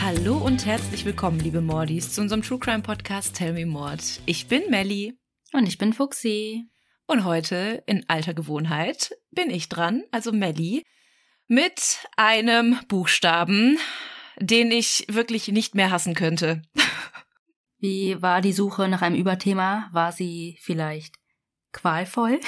Hallo und herzlich willkommen, liebe Mordis, zu unserem True Crime Podcast Tell Me Mord. Ich bin Melly. Und ich bin Fuxi. Und heute, in alter Gewohnheit, bin ich dran, also Melly, mit einem Buchstaben, den ich wirklich nicht mehr hassen könnte. Wie war die Suche nach einem Überthema? War sie vielleicht qualvoll?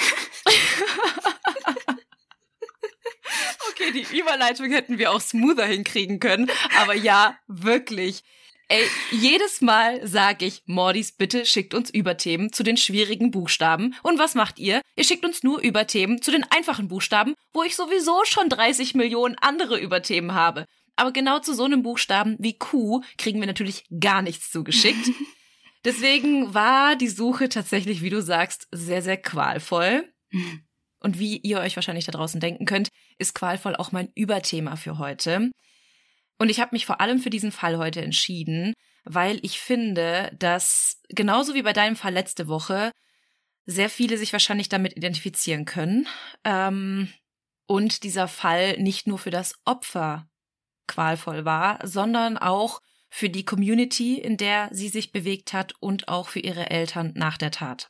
okay, die Überleitung hätten wir auch smoother hinkriegen können, aber ja, wirklich. Ey, jedes Mal sage ich, Mordis, bitte schickt uns Überthemen zu den schwierigen Buchstaben. Und was macht ihr? Ihr schickt uns nur Überthemen zu den einfachen Buchstaben, wo ich sowieso schon 30 Millionen andere Überthemen habe. Aber genau zu so einem Buchstaben wie Q kriegen wir natürlich gar nichts zugeschickt. Deswegen war die Suche tatsächlich, wie du sagst, sehr, sehr qualvoll. Und wie ihr euch wahrscheinlich da draußen denken könnt, ist qualvoll auch mein Überthema für heute. Und ich habe mich vor allem für diesen Fall heute entschieden, weil ich finde, dass genauso wie bei deinem Fall letzte Woche sehr viele sich wahrscheinlich damit identifizieren können ähm, und dieser Fall nicht nur für das Opfer qualvoll war, sondern auch für die Community, in der sie sich bewegt hat und auch für ihre Eltern nach der Tat.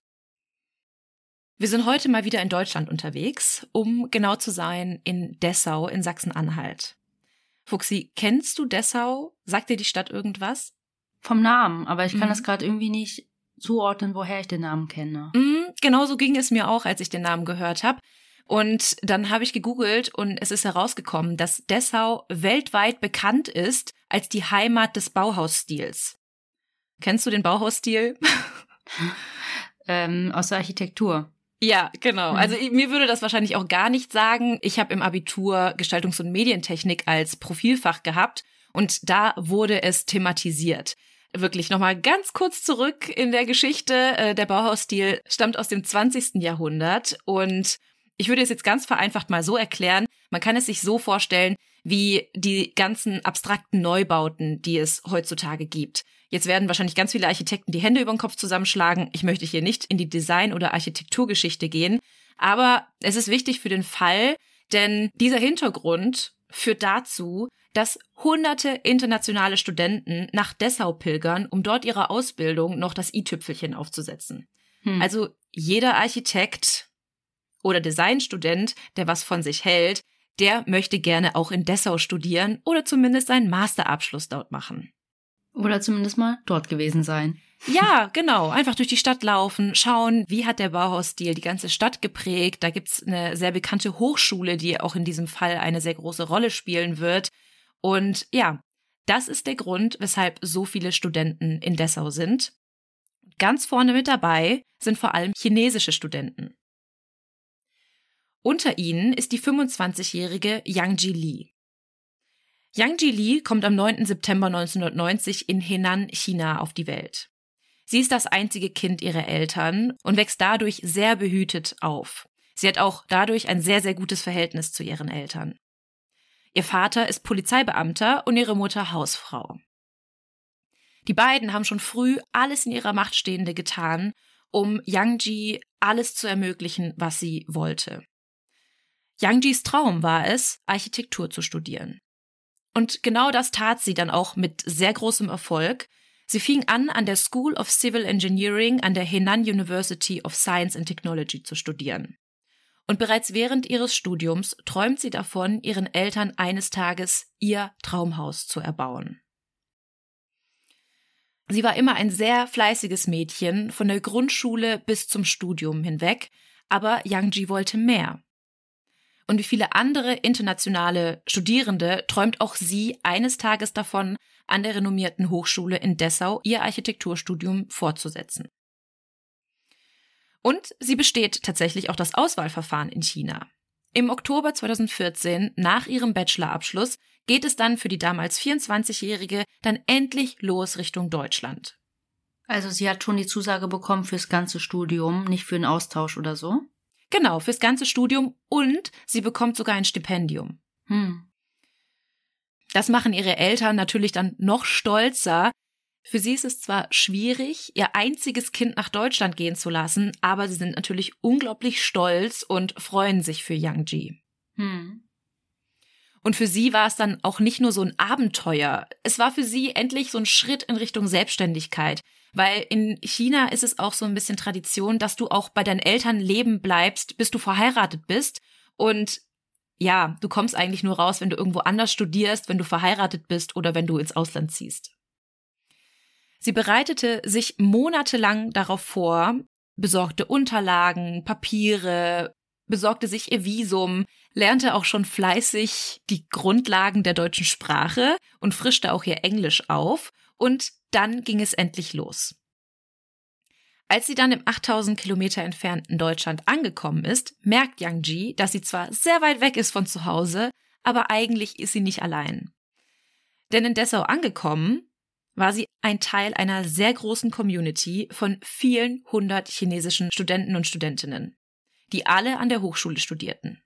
Wir sind heute mal wieder in Deutschland unterwegs, um genau zu sein in Dessau in Sachsen-Anhalt. Fuxi, kennst du Dessau? Sagt dir die Stadt irgendwas? Vom Namen, aber ich kann mhm. das gerade irgendwie nicht zuordnen, woher ich den Namen kenne. Mhm, genauso ging es mir auch, als ich den Namen gehört habe. Und dann habe ich gegoogelt und es ist herausgekommen, dass Dessau weltweit bekannt ist als die Heimat des Bauhausstils. Kennst du den Bauhausstil? ähm, aus der Architektur. Ja, genau. Mhm. Also mir würde das wahrscheinlich auch gar nicht sagen. Ich habe im Abitur Gestaltungs- und Medientechnik als Profilfach gehabt und da wurde es thematisiert. Wirklich nochmal ganz kurz zurück in der Geschichte. Äh, der Bauhausstil stammt aus dem 20. Jahrhundert und ich würde es jetzt ganz vereinfacht mal so erklären. Man kann es sich so vorstellen, wie die ganzen abstrakten Neubauten, die es heutzutage gibt. Jetzt werden wahrscheinlich ganz viele Architekten die Hände über den Kopf zusammenschlagen. Ich möchte hier nicht in die Design- oder Architekturgeschichte gehen. Aber es ist wichtig für den Fall, denn dieser Hintergrund führt dazu, dass hunderte internationale Studenten nach Dessau pilgern, um dort ihre Ausbildung noch das i-Tüpfelchen aufzusetzen. Hm. Also jeder Architekt oder Designstudent, der was von sich hält, der möchte gerne auch in Dessau studieren oder zumindest seinen Masterabschluss dort machen. Oder zumindest mal dort gewesen sein. Ja, genau. Einfach durch die Stadt laufen, schauen, wie hat der Bauhausstil die ganze Stadt geprägt. Da gibt's eine sehr bekannte Hochschule, die auch in diesem Fall eine sehr große Rolle spielen wird. Und ja, das ist der Grund, weshalb so viele Studenten in Dessau sind. Ganz vorne mit dabei sind vor allem chinesische Studenten. Unter ihnen ist die 25-jährige Yang Ji Li. Yang Ji Li kommt am 9. September 1990 in Henan, China auf die Welt. Sie ist das einzige Kind ihrer Eltern und wächst dadurch sehr behütet auf. Sie hat auch dadurch ein sehr, sehr gutes Verhältnis zu ihren Eltern. Ihr Vater ist Polizeibeamter und ihre Mutter Hausfrau. Die beiden haben schon früh alles in ihrer Macht Stehende getan, um Yang Ji alles zu ermöglichen, was sie wollte. Yang Jis Traum war es, Architektur zu studieren. Und genau das tat sie dann auch mit sehr großem Erfolg. Sie fing an, an der School of Civil Engineering an der Henan University of Science and Technology zu studieren. Und bereits während ihres Studiums träumt sie davon, ihren Eltern eines Tages ihr Traumhaus zu erbauen. Sie war immer ein sehr fleißiges Mädchen, von der Grundschule bis zum Studium hinweg, aber Yang Ji wollte mehr. Und wie viele andere internationale Studierende träumt auch sie eines Tages davon, an der renommierten Hochschule in Dessau ihr Architekturstudium fortzusetzen. Und sie besteht tatsächlich auch das Auswahlverfahren in China. Im Oktober 2014, nach ihrem Bachelorabschluss, geht es dann für die damals 24-Jährige dann endlich los Richtung Deutschland. Also sie hat schon die Zusage bekommen fürs ganze Studium, nicht für einen Austausch oder so? Genau, fürs ganze Studium und sie bekommt sogar ein Stipendium. Hm. Das machen ihre Eltern natürlich dann noch stolzer. Für sie ist es zwar schwierig, ihr einziges Kind nach Deutschland gehen zu lassen, aber sie sind natürlich unglaublich stolz und freuen sich für Yang Ji. Hm. Und für sie war es dann auch nicht nur so ein Abenteuer. Es war für sie endlich so ein Schritt in Richtung Selbstständigkeit. Weil in China ist es auch so ein bisschen Tradition, dass du auch bei deinen Eltern leben bleibst, bis du verheiratet bist. Und ja, du kommst eigentlich nur raus, wenn du irgendwo anders studierst, wenn du verheiratet bist oder wenn du ins Ausland ziehst. Sie bereitete sich monatelang darauf vor, besorgte Unterlagen, Papiere, besorgte sich ihr Visum, lernte auch schon fleißig die Grundlagen der deutschen Sprache und frischte auch ihr Englisch auf und dann ging es endlich los. Als sie dann im 8000 Kilometer entfernten Deutschland angekommen ist, merkt Yang Ji, dass sie zwar sehr weit weg ist von zu Hause, aber eigentlich ist sie nicht allein. Denn in Dessau angekommen, war sie ein Teil einer sehr großen Community von vielen hundert chinesischen Studenten und Studentinnen, die alle an der Hochschule studierten.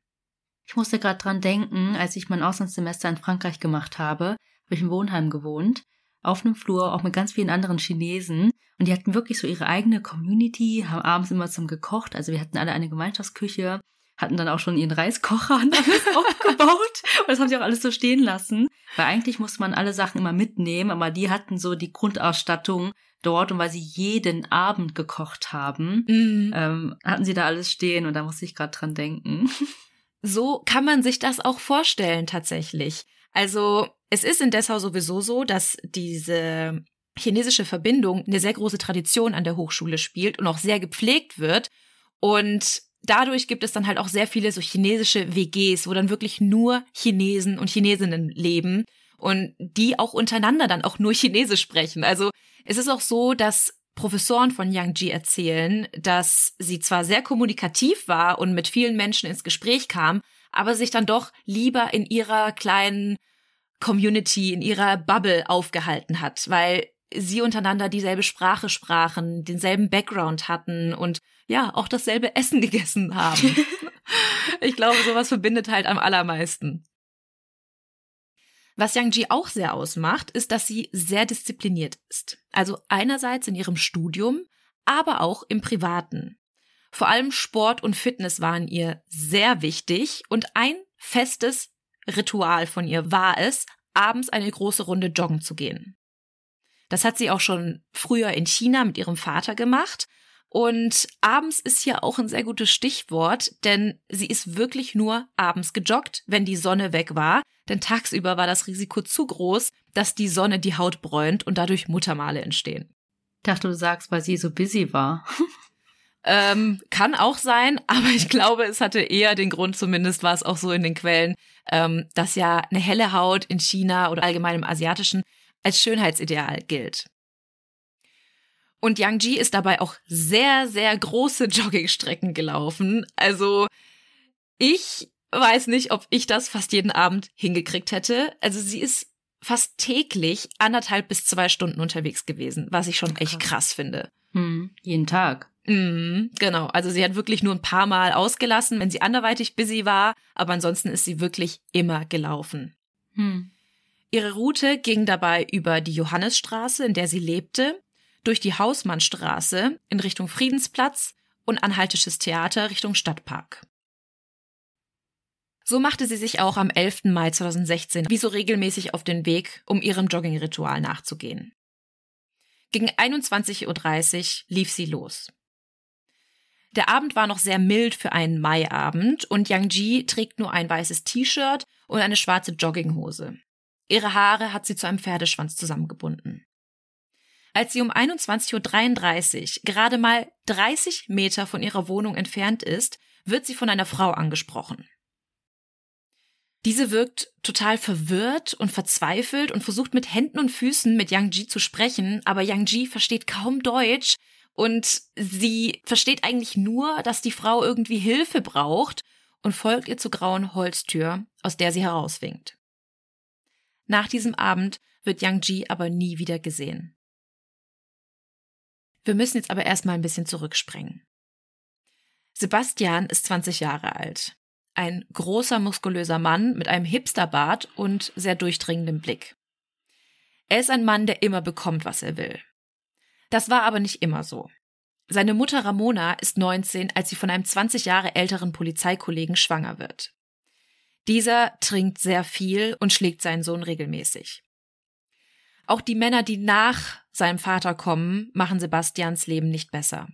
Ich musste gerade dran denken, als ich mein Auslandssemester in Frankreich gemacht habe, habe ich im Wohnheim gewohnt, auf einem Flur, auch mit ganz vielen anderen Chinesen. Und die hatten wirklich so ihre eigene Community, haben abends immer zum gekocht. Also wir hatten alle eine Gemeinschaftsküche hatten dann auch schon ihren Reiskocher und alles aufgebaut. Und das haben sie auch alles so stehen lassen. Weil eigentlich musste man alle Sachen immer mitnehmen, aber die hatten so die Grundausstattung dort und weil sie jeden Abend gekocht haben, mhm. ähm, hatten sie da alles stehen und da musste ich gerade dran denken. So kann man sich das auch vorstellen tatsächlich. Also es ist in Dessau sowieso so, dass diese chinesische Verbindung eine sehr große Tradition an der Hochschule spielt und auch sehr gepflegt wird. Und dadurch gibt es dann halt auch sehr viele so chinesische WGs, wo dann wirklich nur Chinesen und Chinesinnen leben und die auch untereinander dann auch nur Chinesisch sprechen. Also es ist auch so, dass Professoren von Yang Ji erzählen, dass sie zwar sehr kommunikativ war und mit vielen Menschen ins Gespräch kam, aber sich dann doch lieber in ihrer kleinen Community, in ihrer Bubble aufgehalten hat, weil sie untereinander dieselbe Sprache sprachen, denselben Background hatten und ja, auch dasselbe Essen gegessen haben. ich glaube, sowas verbindet halt am allermeisten. Was Yang Ji auch sehr ausmacht, ist, dass sie sehr diszipliniert ist. Also einerseits in ihrem Studium, aber auch im Privaten. Vor allem Sport und Fitness waren ihr sehr wichtig und ein festes Ritual von ihr war es, abends eine große Runde joggen zu gehen. Das hat sie auch schon früher in China mit ihrem Vater gemacht. Und abends ist hier auch ein sehr gutes Stichwort, denn sie ist wirklich nur abends gejoggt, wenn die Sonne weg war. Denn tagsüber war das Risiko zu groß, dass die Sonne die Haut bräunt und dadurch Muttermale entstehen. Ich dachte, du sagst, weil sie so busy war. ähm, kann auch sein, aber ich glaube, es hatte eher den Grund, zumindest war es auch so in den Quellen, ähm, dass ja eine helle Haut in China oder allgemein im Asiatischen als Schönheitsideal gilt. Und Yang Ji ist dabei auch sehr, sehr große Joggingstrecken gelaufen. Also ich weiß nicht, ob ich das fast jeden Abend hingekriegt hätte. Also sie ist fast täglich anderthalb bis zwei Stunden unterwegs gewesen, was ich schon echt krass finde. Hm, jeden Tag. Mhm, genau. Also sie hat wirklich nur ein paar Mal ausgelassen, wenn sie anderweitig busy war, aber ansonsten ist sie wirklich immer gelaufen. Hm. Ihre Route ging dabei über die Johannesstraße, in der sie lebte, durch die Hausmannstraße in Richtung Friedensplatz und Anhaltisches Theater Richtung Stadtpark. So machte sie sich auch am 11. Mai 2016 wie so regelmäßig auf den Weg, um ihrem Joggingritual nachzugehen. Gegen 21.30 Uhr lief sie los. Der Abend war noch sehr mild für einen Maiabend und Yang Ji trägt nur ein weißes T-Shirt und eine schwarze Jogginghose. Ihre Haare hat sie zu einem Pferdeschwanz zusammengebunden. Als sie um 21.33 Uhr gerade mal 30 Meter von ihrer Wohnung entfernt ist, wird sie von einer Frau angesprochen. Diese wirkt total verwirrt und verzweifelt und versucht mit Händen und Füßen mit Yang Ji zu sprechen, aber Yang Ji versteht kaum Deutsch und sie versteht eigentlich nur, dass die Frau irgendwie Hilfe braucht und folgt ihr zur grauen Holztür, aus der sie herauswinkt. Nach diesem Abend wird Yang Ji aber nie wieder gesehen. Wir müssen jetzt aber erstmal ein bisschen zurückspringen. Sebastian ist 20 Jahre alt. Ein großer, muskulöser Mann mit einem Hipsterbart und sehr durchdringendem Blick. Er ist ein Mann, der immer bekommt, was er will. Das war aber nicht immer so. Seine Mutter Ramona ist 19, als sie von einem 20 Jahre älteren Polizeikollegen schwanger wird. Dieser trinkt sehr viel und schlägt seinen Sohn regelmäßig. Auch die Männer, die nach seinem Vater kommen, machen Sebastians Leben nicht besser.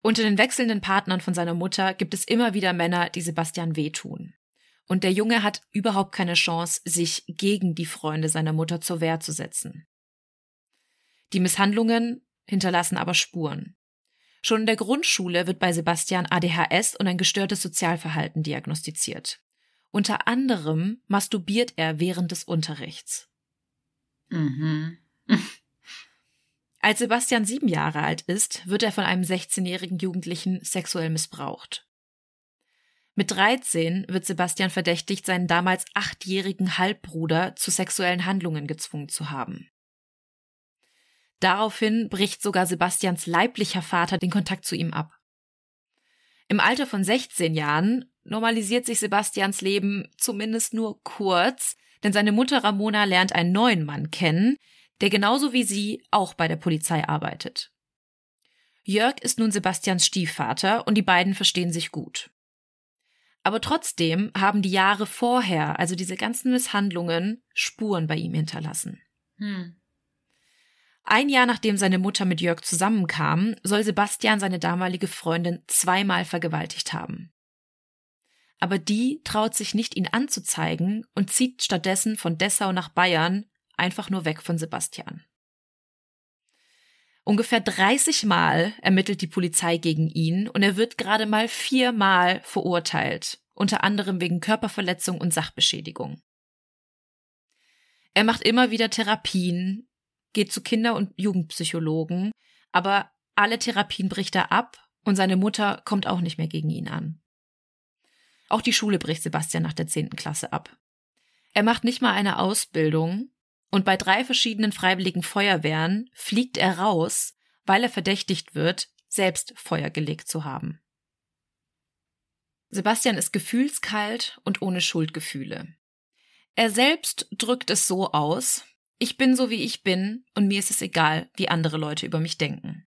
Unter den wechselnden Partnern von seiner Mutter gibt es immer wieder Männer, die Sebastian wehtun. Und der Junge hat überhaupt keine Chance, sich gegen die Freunde seiner Mutter zur Wehr zu setzen. Die Misshandlungen hinterlassen aber Spuren. Schon in der Grundschule wird bei Sebastian ADHS und ein gestörtes Sozialverhalten diagnostiziert. Unter anderem masturbiert er während des Unterrichts. Mhm. Als Sebastian sieben Jahre alt ist, wird er von einem 16-jährigen Jugendlichen sexuell missbraucht. Mit 13 wird Sebastian verdächtigt, seinen damals achtjährigen Halbbruder zu sexuellen Handlungen gezwungen zu haben. Daraufhin bricht sogar Sebastians leiblicher Vater den Kontakt zu ihm ab. Im Alter von 16 Jahren normalisiert sich Sebastians Leben zumindest nur kurz, denn seine Mutter Ramona lernt einen neuen Mann kennen, der genauso wie sie auch bei der Polizei arbeitet. Jörg ist nun Sebastians Stiefvater und die beiden verstehen sich gut. Aber trotzdem haben die Jahre vorher, also diese ganzen Misshandlungen, Spuren bei ihm hinterlassen. Hm. Ein Jahr nachdem seine Mutter mit Jörg zusammenkam, soll Sebastian seine damalige Freundin zweimal vergewaltigt haben. Aber die traut sich nicht, ihn anzuzeigen und zieht stattdessen von Dessau nach Bayern, einfach nur weg von Sebastian. Ungefähr 30 Mal ermittelt die Polizei gegen ihn und er wird gerade mal viermal verurteilt, unter anderem wegen Körperverletzung und Sachbeschädigung. Er macht immer wieder Therapien, geht zu Kinder- und Jugendpsychologen, aber alle Therapien bricht er ab und seine Mutter kommt auch nicht mehr gegen ihn an. Auch die Schule bricht Sebastian nach der zehnten Klasse ab. Er macht nicht mal eine Ausbildung und bei drei verschiedenen freiwilligen Feuerwehren fliegt er raus, weil er verdächtigt wird, selbst Feuer gelegt zu haben. Sebastian ist gefühlskalt und ohne Schuldgefühle. Er selbst drückt es so aus, ich bin so wie ich bin und mir ist es egal, wie andere Leute über mich denken.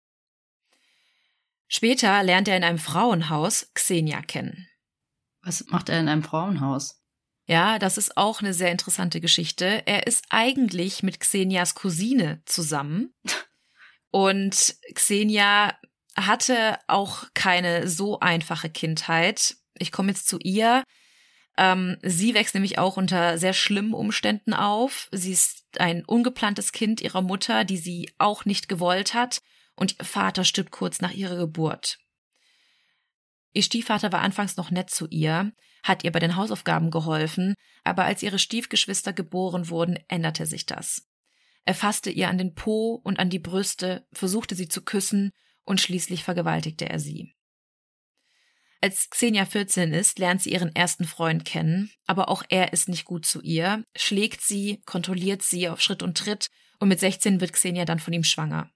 Später lernt er in einem Frauenhaus Xenia kennen. Was macht er in einem Frauenhaus? Ja, das ist auch eine sehr interessante Geschichte. Er ist eigentlich mit Xenias Cousine zusammen. Und Xenia hatte auch keine so einfache Kindheit. Ich komme jetzt zu ihr. Ähm, sie wächst nämlich auch unter sehr schlimmen Umständen auf. Sie ist ein ungeplantes Kind ihrer Mutter, die sie auch nicht gewollt hat. Und ihr Vater stirbt kurz nach ihrer Geburt. Ihr Stiefvater war anfangs noch nett zu ihr, hat ihr bei den Hausaufgaben geholfen, aber als ihre Stiefgeschwister geboren wurden, änderte sich das. Er fasste ihr an den Po und an die Brüste, versuchte sie zu küssen und schließlich vergewaltigte er sie. Als Xenia 14 ist, lernt sie ihren ersten Freund kennen, aber auch er ist nicht gut zu ihr, schlägt sie, kontrolliert sie auf Schritt und Tritt und mit 16 wird Xenia dann von ihm schwanger.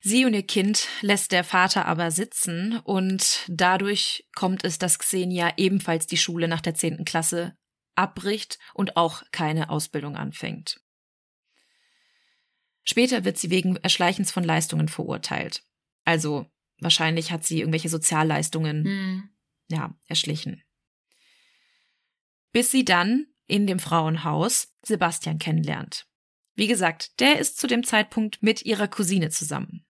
Sie und ihr Kind lässt der Vater aber sitzen und dadurch kommt es, dass Xenia ebenfalls die Schule nach der zehnten Klasse abbricht und auch keine Ausbildung anfängt. Später wird sie wegen Erschleichens von Leistungen verurteilt. Also wahrscheinlich hat sie irgendwelche Sozialleistungen Hm. ja, erschlichen. Bis sie dann in dem Frauenhaus Sebastian kennenlernt. Wie gesagt, der ist zu dem Zeitpunkt mit ihrer Cousine zusammen.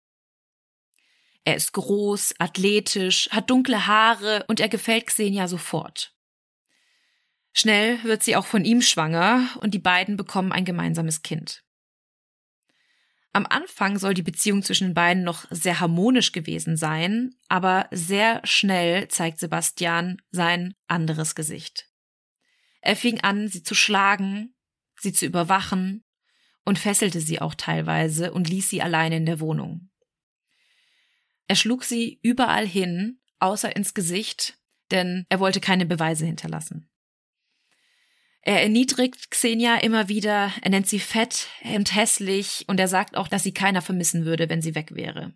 Er ist groß, athletisch, hat dunkle Haare und er gefällt Xenia sofort. Schnell wird sie auch von ihm schwanger und die beiden bekommen ein gemeinsames Kind. Am Anfang soll die Beziehung zwischen den beiden noch sehr harmonisch gewesen sein, aber sehr schnell zeigt Sebastian sein anderes Gesicht. Er fing an, sie zu schlagen, sie zu überwachen und fesselte sie auch teilweise und ließ sie alleine in der Wohnung. Er schlug sie überall hin, außer ins Gesicht, denn er wollte keine Beweise hinterlassen. Er erniedrigt Xenia immer wieder, er nennt sie fett und hässlich und er sagt auch, dass sie keiner vermissen würde, wenn sie weg wäre.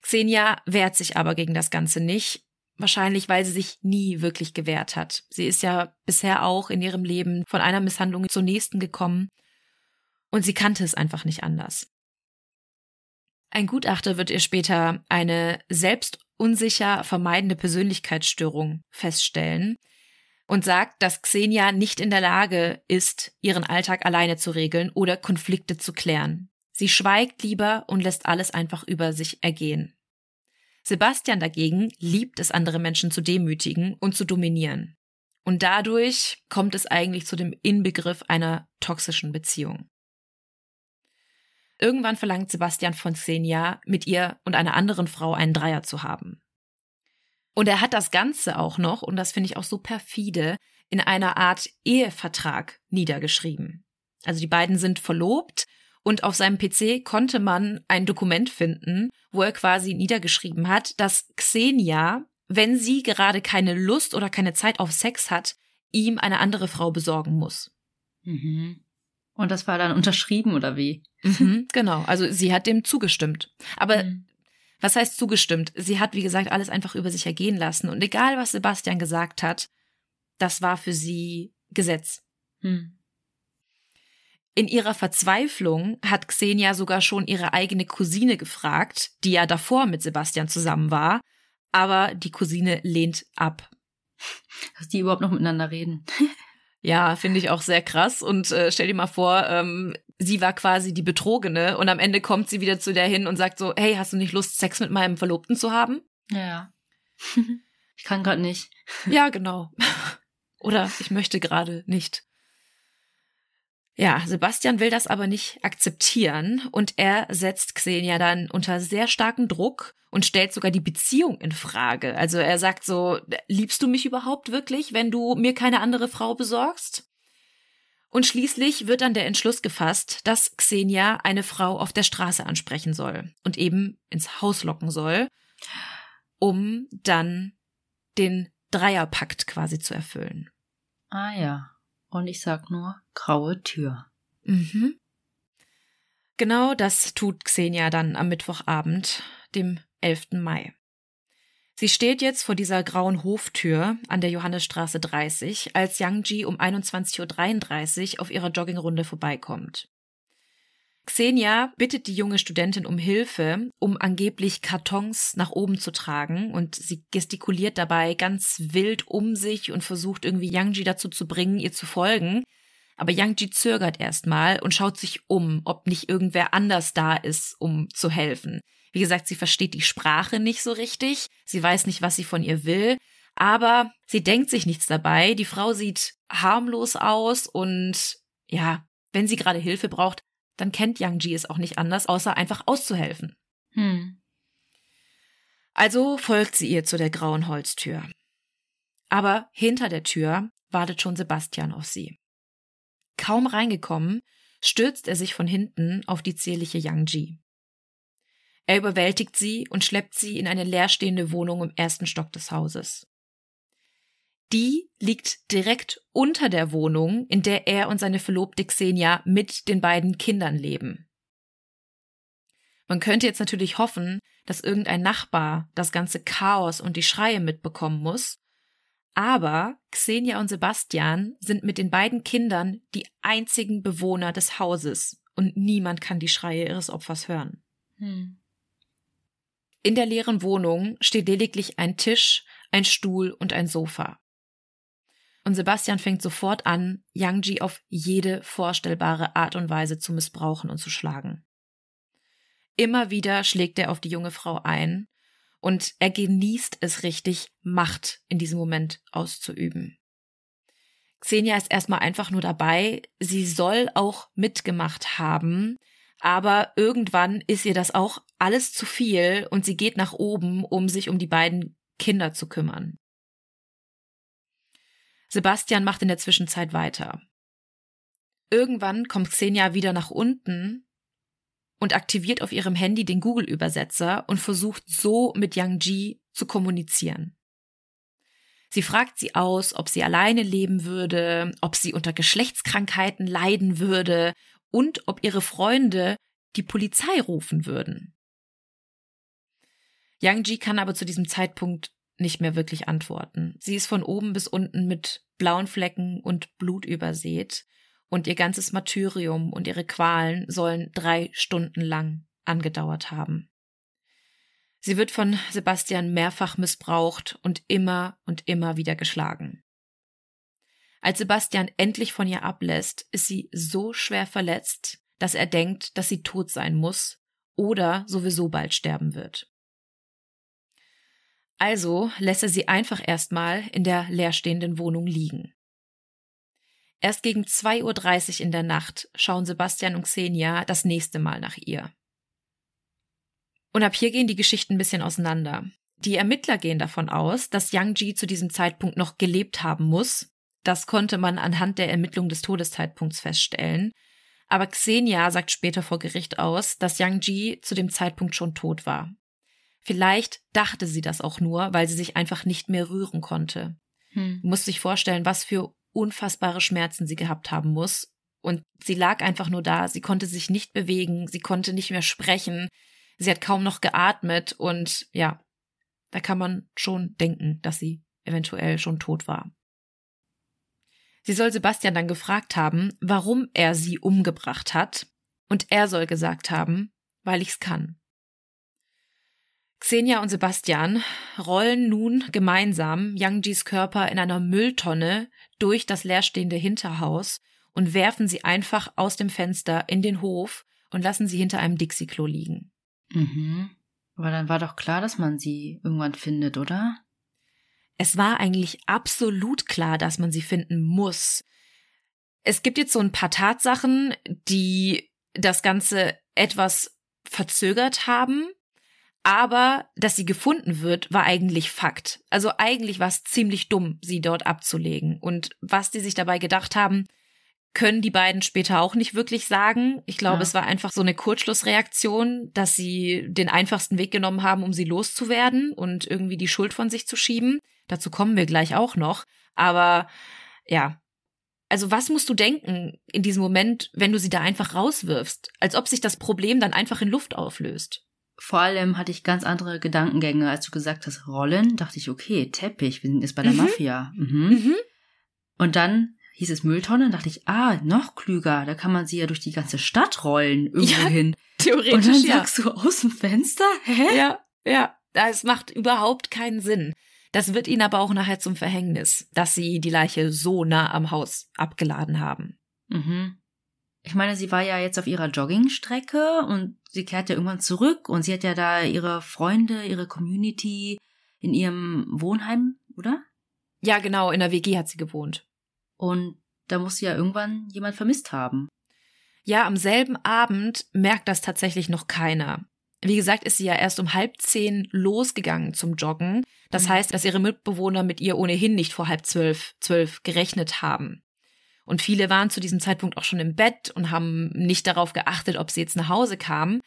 Xenia wehrt sich aber gegen das Ganze nicht, Wahrscheinlich, weil sie sich nie wirklich gewehrt hat. Sie ist ja bisher auch in ihrem Leben von einer Misshandlung zur nächsten gekommen und sie kannte es einfach nicht anders. Ein Gutachter wird ihr später eine selbstunsicher vermeidende Persönlichkeitsstörung feststellen und sagt, dass Xenia nicht in der Lage ist, ihren Alltag alleine zu regeln oder Konflikte zu klären. Sie schweigt lieber und lässt alles einfach über sich ergehen. Sebastian dagegen liebt es, andere Menschen zu demütigen und zu dominieren. Und dadurch kommt es eigentlich zu dem Inbegriff einer toxischen Beziehung. Irgendwann verlangt Sebastian von Xenia, mit ihr und einer anderen Frau einen Dreier zu haben. Und er hat das Ganze auch noch, und das finde ich auch so perfide, in einer Art Ehevertrag niedergeschrieben. Also die beiden sind verlobt und auf seinem PC konnte man ein Dokument finden, wo er quasi niedergeschrieben hat, dass Xenia, wenn sie gerade keine Lust oder keine Zeit auf Sex hat, ihm eine andere Frau besorgen muss. Mhm. Und das war dann unterschrieben oder wie? Mhm, genau, also sie hat dem zugestimmt. Aber mhm. Was heißt zugestimmt? Sie hat, wie gesagt, alles einfach über sich ergehen lassen. Und egal, was Sebastian gesagt hat, das war für sie Gesetz. Mhm. In ihrer Verzweiflung hat Xenia sogar schon ihre eigene Cousine gefragt, die ja davor mit Sebastian zusammen war, aber die Cousine lehnt ab. Dass die überhaupt noch miteinander reden. ja, finde ich auch sehr krass. Und äh, stell dir mal vor, ähm, sie war quasi die Betrogene und am Ende kommt sie wieder zu der hin und sagt so, hey, hast du nicht Lust, Sex mit meinem Verlobten zu haben? Ja. ich kann gerade nicht. ja, genau. Oder ich möchte gerade nicht. Ja, Sebastian will das aber nicht akzeptieren und er setzt Xenia dann unter sehr starken Druck und stellt sogar die Beziehung in Frage. Also er sagt so, liebst du mich überhaupt wirklich, wenn du mir keine andere Frau besorgst? Und schließlich wird dann der Entschluss gefasst, dass Xenia eine Frau auf der Straße ansprechen soll und eben ins Haus locken soll, um dann den Dreierpakt quasi zu erfüllen. Ah ja. Und ich sag nur graue Tür. Mhm. Genau das tut Xenia dann am Mittwochabend, dem 11. Mai. Sie steht jetzt vor dieser grauen Hoftür an der Johannesstraße 30, als Yang Ji um 21.33 Uhr auf ihrer Joggingrunde vorbeikommt. Xenia bittet die junge Studentin um Hilfe, um angeblich Kartons nach oben zu tragen und sie gestikuliert dabei ganz wild um sich und versucht irgendwie Yangji dazu zu bringen, ihr zu folgen. Aber Yangji zögert erstmal und schaut sich um, ob nicht irgendwer anders da ist, um zu helfen. Wie gesagt, sie versteht die Sprache nicht so richtig, sie weiß nicht, was sie von ihr will, aber sie denkt sich nichts dabei. Die Frau sieht harmlos aus und ja, wenn sie gerade Hilfe braucht, dann kennt Yang Ji es auch nicht anders, außer einfach auszuhelfen. Hm. Also folgt sie ihr zu der grauen Holztür. Aber hinter der Tür wartet schon Sebastian auf sie. Kaum reingekommen, stürzt er sich von hinten auf die zierliche Yang Ji. Er überwältigt sie und schleppt sie in eine leerstehende Wohnung im ersten Stock des Hauses. Die liegt direkt unter der Wohnung, in der er und seine Verlobte Xenia mit den beiden Kindern leben. Man könnte jetzt natürlich hoffen, dass irgendein Nachbar das ganze Chaos und die Schreie mitbekommen muss, aber Xenia und Sebastian sind mit den beiden Kindern die einzigen Bewohner des Hauses und niemand kann die Schreie ihres Opfers hören. Hm. In der leeren Wohnung steht lediglich ein Tisch, ein Stuhl und ein Sofa. Und Sebastian fängt sofort an, Yang Ji auf jede vorstellbare Art und Weise zu missbrauchen und zu schlagen. Immer wieder schlägt er auf die junge Frau ein und er genießt es richtig, Macht in diesem Moment auszuüben. Xenia ist erstmal einfach nur dabei. Sie soll auch mitgemacht haben, aber irgendwann ist ihr das auch alles zu viel und sie geht nach oben, um sich um die beiden Kinder zu kümmern. Sebastian macht in der Zwischenzeit weiter. Irgendwann kommt Xenia wieder nach unten und aktiviert auf ihrem Handy den Google-Übersetzer und versucht so mit Yang Ji zu kommunizieren. Sie fragt sie aus, ob sie alleine leben würde, ob sie unter Geschlechtskrankheiten leiden würde und ob ihre Freunde die Polizei rufen würden. Yang Ji kann aber zu diesem Zeitpunkt nicht mehr wirklich antworten. Sie ist von oben bis unten mit blauen Flecken und Blut übersät und ihr ganzes Martyrium und ihre Qualen sollen drei Stunden lang angedauert haben. Sie wird von Sebastian mehrfach missbraucht und immer und immer wieder geschlagen. Als Sebastian endlich von ihr ablässt, ist sie so schwer verletzt, dass er denkt, dass sie tot sein muss oder sowieso bald sterben wird. Also lässt er sie einfach erstmal in der leerstehenden Wohnung liegen. Erst gegen 2.30 Uhr in der Nacht schauen Sebastian und Xenia das nächste Mal nach ihr. Und ab hier gehen die Geschichten ein bisschen auseinander. Die Ermittler gehen davon aus, dass Yang Ji zu diesem Zeitpunkt noch gelebt haben muss. Das konnte man anhand der Ermittlung des Todeszeitpunkts feststellen. Aber Xenia sagt später vor Gericht aus, dass Yang Ji zu dem Zeitpunkt schon tot war. Vielleicht dachte sie das auch nur, weil sie sich einfach nicht mehr rühren konnte. Hm. Muss sich vorstellen, was für unfassbare Schmerzen sie gehabt haben muss. Und sie lag einfach nur da, sie konnte sich nicht bewegen, sie konnte nicht mehr sprechen, sie hat kaum noch geatmet und ja, da kann man schon denken, dass sie eventuell schon tot war. Sie soll Sebastian dann gefragt haben, warum er sie umgebracht hat, und er soll gesagt haben, weil ich's kann. Xenia und Sebastian rollen nun gemeinsam Yangjis Körper in einer Mülltonne durch das leerstehende Hinterhaus und werfen sie einfach aus dem Fenster in den Hof und lassen sie hinter einem Dixie-Klo liegen. Mhm. Aber dann war doch klar, dass man sie irgendwann findet, oder? Es war eigentlich absolut klar, dass man sie finden muss. Es gibt jetzt so ein paar Tatsachen, die das Ganze etwas verzögert haben. Aber dass sie gefunden wird, war eigentlich Fakt. Also eigentlich war es ziemlich dumm, sie dort abzulegen. Und was die sich dabei gedacht haben, können die beiden später auch nicht wirklich sagen. Ich glaube, ja. es war einfach so eine Kurzschlussreaktion, dass sie den einfachsten Weg genommen haben, um sie loszuwerden und irgendwie die Schuld von sich zu schieben. Dazu kommen wir gleich auch noch. Aber ja, also was musst du denken in diesem Moment, wenn du sie da einfach rauswirfst? Als ob sich das Problem dann einfach in Luft auflöst vor allem hatte ich ganz andere Gedankengänge, als du gesagt hast, Rollen, dachte ich, okay, Teppich, wir sind jetzt bei der mhm. Mafia. Mhm. Mhm. Und dann hieß es Mülltonne, dachte ich, ah, noch klüger, da kann man sie ja durch die ganze Stadt rollen, irgendwo ja, hin. Theoretisch. Und dann ja. sagst du aus dem Fenster, hä? Ja, ja, das macht überhaupt keinen Sinn. Das wird ihnen aber auch nachher zum Verhängnis, dass sie die Leiche so nah am Haus abgeladen haben. Mhm. Ich meine, sie war ja jetzt auf ihrer Joggingstrecke und sie kehrt ja irgendwann zurück und sie hat ja da ihre Freunde, ihre Community in ihrem Wohnheim, oder? Ja, genau, in der WG hat sie gewohnt. Und da muss sie ja irgendwann jemand vermisst haben. Ja, am selben Abend merkt das tatsächlich noch keiner. Wie gesagt, ist sie ja erst um halb zehn losgegangen zum Joggen. Das mhm. heißt, dass ihre Mitbewohner mit ihr ohnehin nicht vor halb zwölf, zwölf gerechnet haben. Und viele waren zu diesem Zeitpunkt auch schon im Bett und haben nicht darauf geachtet, ob sie jetzt nach Hause kamen.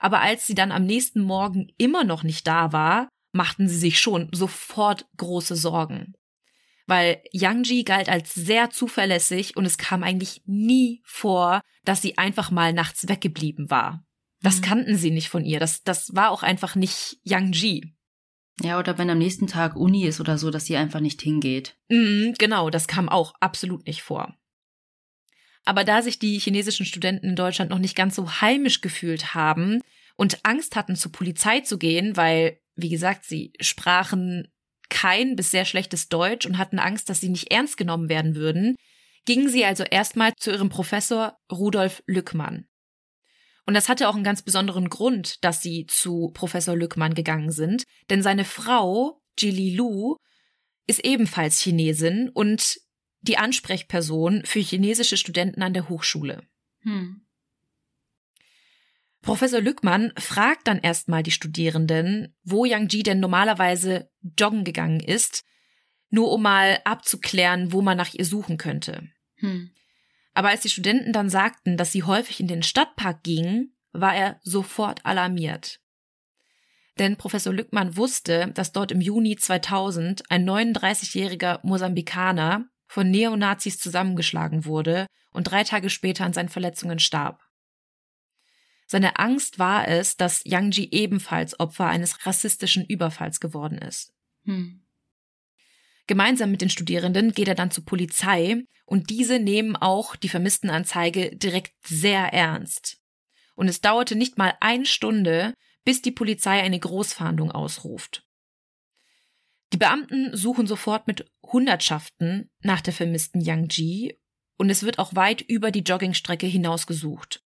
Aber als sie dann am nächsten Morgen immer noch nicht da war, machten sie sich schon sofort große Sorgen. Weil Yang galt als sehr zuverlässig und es kam eigentlich nie vor, dass sie einfach mal nachts weggeblieben war. Das mhm. kannten sie nicht von ihr. Das, das war auch einfach nicht Yang Ja, oder wenn am nächsten Tag Uni ist oder so, dass sie einfach nicht hingeht. Mhm, genau, das kam auch absolut nicht vor. Aber da sich die chinesischen Studenten in Deutschland noch nicht ganz so heimisch gefühlt haben und Angst hatten, zur Polizei zu gehen, weil, wie gesagt, sie sprachen kein bis sehr schlechtes Deutsch und hatten Angst, dass sie nicht ernst genommen werden würden, gingen sie also erstmal zu ihrem Professor Rudolf Lückmann. Und das hatte auch einen ganz besonderen Grund, dass sie zu Professor Lückmann gegangen sind, denn seine Frau, Jili Lu, ist ebenfalls Chinesin und die Ansprechperson für chinesische Studenten an der Hochschule. Hm. Professor Lückmann fragt dann erstmal die Studierenden, wo Yang Ji denn normalerweise joggen gegangen ist, nur um mal abzuklären, wo man nach ihr suchen könnte. Hm. Aber als die Studenten dann sagten, dass sie häufig in den Stadtpark gingen, war er sofort alarmiert. Denn Professor Lückmann wusste, dass dort im Juni 2000 ein 39-jähriger Mosambikaner von Neonazis zusammengeschlagen wurde und drei Tage später an seinen Verletzungen starb. Seine Angst war es, dass Yang Ji ebenfalls Opfer eines rassistischen Überfalls geworden ist. Hm. Gemeinsam mit den Studierenden geht er dann zur Polizei und diese nehmen auch die Vermisstenanzeige direkt sehr ernst. Und es dauerte nicht mal eine Stunde, bis die Polizei eine Großfahndung ausruft. Die Beamten suchen sofort mit Hundertschaften nach der vermissten Yang Ji und es wird auch weit über die Joggingstrecke hinaus gesucht.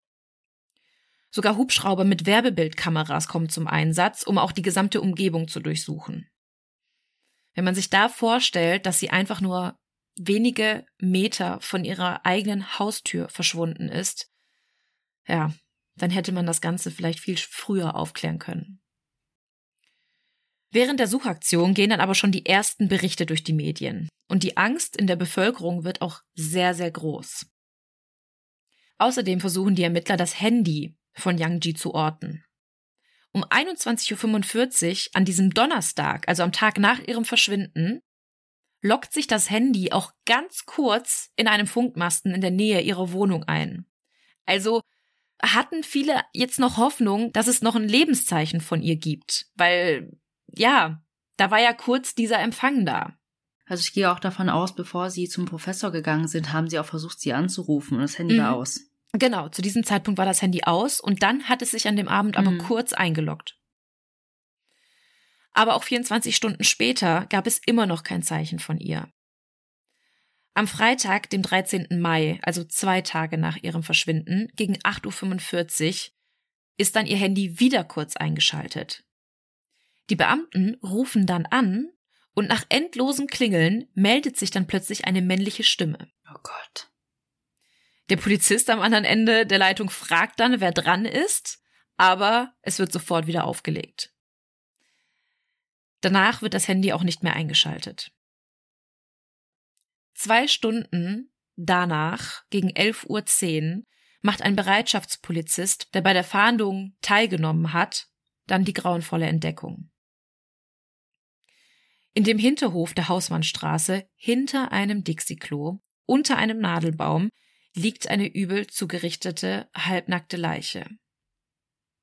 Sogar Hubschrauber mit Werbebildkameras kommen zum Einsatz, um auch die gesamte Umgebung zu durchsuchen. Wenn man sich da vorstellt, dass sie einfach nur wenige Meter von ihrer eigenen Haustür verschwunden ist, ja, dann hätte man das Ganze vielleicht viel früher aufklären können. Während der Suchaktion gehen dann aber schon die ersten Berichte durch die Medien und die Angst in der Bevölkerung wird auch sehr, sehr groß. Außerdem versuchen die Ermittler das Handy von Yang Ji zu orten. Um 21.45 Uhr an diesem Donnerstag, also am Tag nach ihrem Verschwinden, lockt sich das Handy auch ganz kurz in einem Funkmasten in der Nähe ihrer Wohnung ein. Also hatten viele jetzt noch Hoffnung, dass es noch ein Lebenszeichen von ihr gibt, weil ja, da war ja kurz dieser Empfang da. Also ich gehe auch davon aus, bevor sie zum Professor gegangen sind, haben sie auch versucht, sie anzurufen und das Handy mhm. war aus. Genau, zu diesem Zeitpunkt war das Handy aus und dann hat es sich an dem Abend aber mhm. kurz eingeloggt. Aber auch 24 Stunden später gab es immer noch kein Zeichen von ihr. Am Freitag, dem 13. Mai, also zwei Tage nach ihrem Verschwinden, gegen 8.45 Uhr, ist dann ihr Handy wieder kurz eingeschaltet. Die Beamten rufen dann an und nach endlosem Klingeln meldet sich dann plötzlich eine männliche Stimme. Oh Gott. Der Polizist am anderen Ende der Leitung fragt dann, wer dran ist, aber es wird sofort wieder aufgelegt. Danach wird das Handy auch nicht mehr eingeschaltet. Zwei Stunden danach, gegen 11.10 Uhr, macht ein Bereitschaftspolizist, der bei der Fahndung teilgenommen hat, dann die grauenvolle Entdeckung. In dem Hinterhof der Hausmannstraße, hinter einem Dixie-Klo, unter einem Nadelbaum, liegt eine übel zugerichtete, halbnackte Leiche.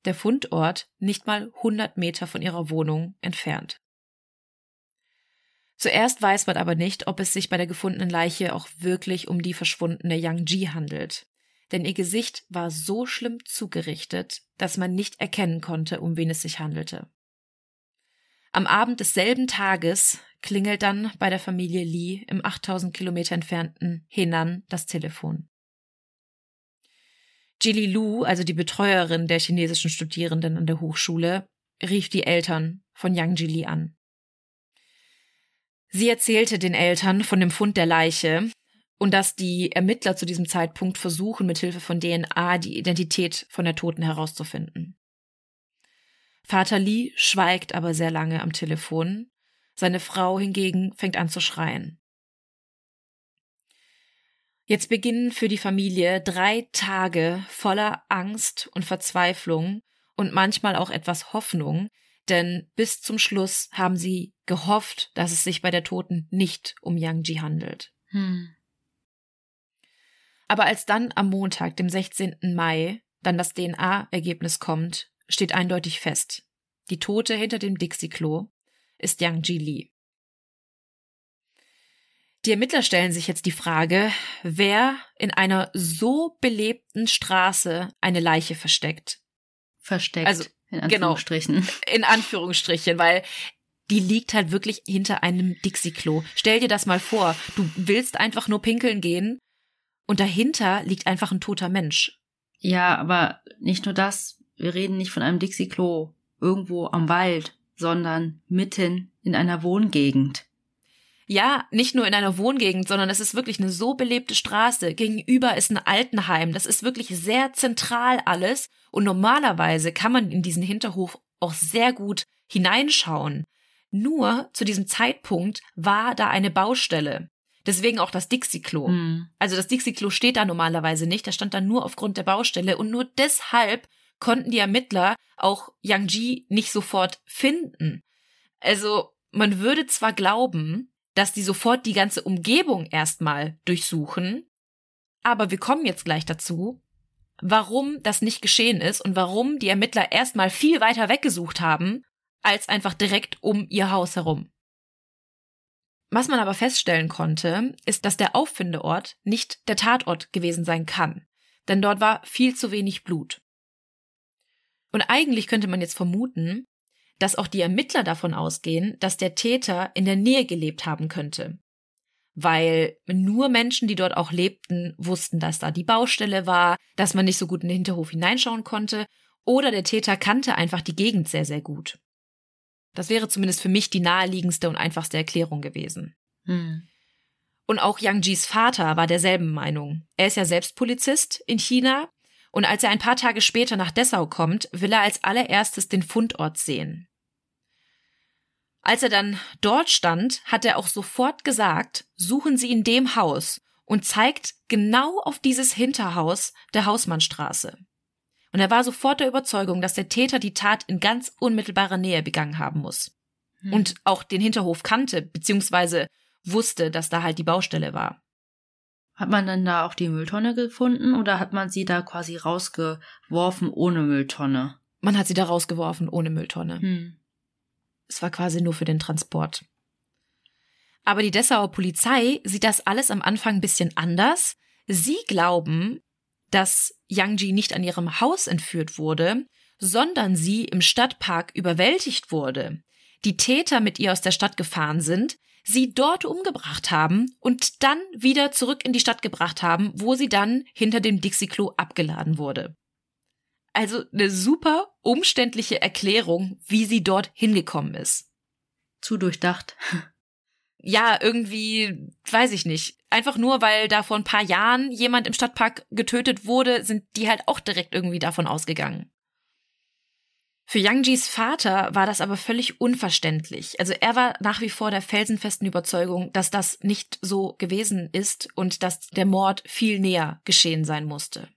Der Fundort nicht mal 100 Meter von ihrer Wohnung entfernt. Zuerst weiß man aber nicht, ob es sich bei der gefundenen Leiche auch wirklich um die verschwundene Yang Ji handelt. Denn ihr Gesicht war so schlimm zugerichtet, dass man nicht erkennen konnte, um wen es sich handelte. Am Abend desselben Tages klingelt dann bei der Familie Lee im 8000 Kilometer entfernten Henan das Telefon. Jili Lu, also die Betreuerin der chinesischen Studierenden an der Hochschule, rief die Eltern von Yang Jili an. Sie erzählte den Eltern von dem Fund der Leiche und dass die Ermittler zu diesem Zeitpunkt versuchen, mithilfe von DNA die Identität von der Toten herauszufinden. Vater Lee schweigt aber sehr lange am Telefon. Seine Frau hingegen fängt an zu schreien. Jetzt beginnen für die Familie drei Tage voller Angst und Verzweiflung und manchmal auch etwas Hoffnung, denn bis zum Schluss haben sie gehofft, dass es sich bei der Toten nicht um Yang Ji handelt. Hm. Aber als dann am Montag, dem 16. Mai, dann das DNA-Ergebnis kommt, steht eindeutig fest. Die Tote hinter dem Dixie-Klo ist Yang Ji Lee. Die Ermittler stellen sich jetzt die Frage, wer in einer so belebten Straße eine Leiche versteckt. Versteckt. Also, in genau. Anführungsstrichen. Genau, in Anführungsstrichen, weil die liegt halt wirklich hinter einem Dixie-Klo. Stell dir das mal vor. Du willst einfach nur pinkeln gehen und dahinter liegt einfach ein toter Mensch. Ja, aber nicht nur das wir reden nicht von einem Dixie-Klo irgendwo am Wald, sondern mitten in einer Wohngegend. Ja, nicht nur in einer Wohngegend, sondern es ist wirklich eine so belebte Straße. Gegenüber ist ein Altenheim. Das ist wirklich sehr zentral alles. Und normalerweise kann man in diesen Hinterhof auch sehr gut hineinschauen. Nur zu diesem Zeitpunkt war da eine Baustelle. Deswegen auch das Dixie-Klo. Mhm. Also das Dixie-Klo steht da normalerweise nicht. Das stand da nur aufgrund der Baustelle. Und nur deshalb konnten die Ermittler auch Yang Ji nicht sofort finden. Also man würde zwar glauben, dass die sofort die ganze Umgebung erstmal durchsuchen, aber wir kommen jetzt gleich dazu, warum das nicht geschehen ist und warum die Ermittler erstmal viel weiter weggesucht haben, als einfach direkt um ihr Haus herum. Was man aber feststellen konnte, ist, dass der Auffindeort nicht der Tatort gewesen sein kann, denn dort war viel zu wenig Blut. Und eigentlich könnte man jetzt vermuten, dass auch die Ermittler davon ausgehen, dass der Täter in der Nähe gelebt haben könnte. Weil nur Menschen, die dort auch lebten, wussten, dass da die Baustelle war, dass man nicht so gut in den Hinterhof hineinschauen konnte, oder der Täter kannte einfach die Gegend sehr, sehr gut. Das wäre zumindest für mich die naheliegendste und einfachste Erklärung gewesen. Hm. Und auch Yang Jis Vater war derselben Meinung. Er ist ja selbst Polizist in China und als er ein paar Tage später nach Dessau kommt, will er als allererstes den Fundort sehen. Als er dann dort stand, hat er auch sofort gesagt, suchen Sie in dem Haus und zeigt genau auf dieses Hinterhaus der Hausmannstraße. Und er war sofort der Überzeugung, dass der Täter die Tat in ganz unmittelbarer Nähe begangen haben muss. Hm. Und auch den Hinterhof kannte, beziehungsweise wusste, dass da halt die Baustelle war. Hat man dann da auch die Mülltonne gefunden oder hat man sie da quasi rausgeworfen ohne Mülltonne? Man hat sie da rausgeworfen ohne Mülltonne. Hm. Es war quasi nur für den Transport. Aber die Dessauer Polizei sieht das alles am Anfang ein bisschen anders. Sie glauben, dass Yang Ji nicht an ihrem Haus entführt wurde, sondern sie im Stadtpark überwältigt wurde. Die Täter mit ihr aus der Stadt gefahren sind, sie dort umgebracht haben und dann wieder zurück in die Stadt gebracht haben, wo sie dann hinter dem Dixie-Klo abgeladen wurde. Also eine super umständliche Erklärung, wie sie dort hingekommen ist. Zu durchdacht. Ja, irgendwie, weiß ich nicht. Einfach nur, weil da vor ein paar Jahren jemand im Stadtpark getötet wurde, sind die halt auch direkt irgendwie davon ausgegangen. Für Yangjis Vater war das aber völlig unverständlich. Also er war nach wie vor der felsenfesten Überzeugung, dass das nicht so gewesen ist und dass der Mord viel näher geschehen sein musste.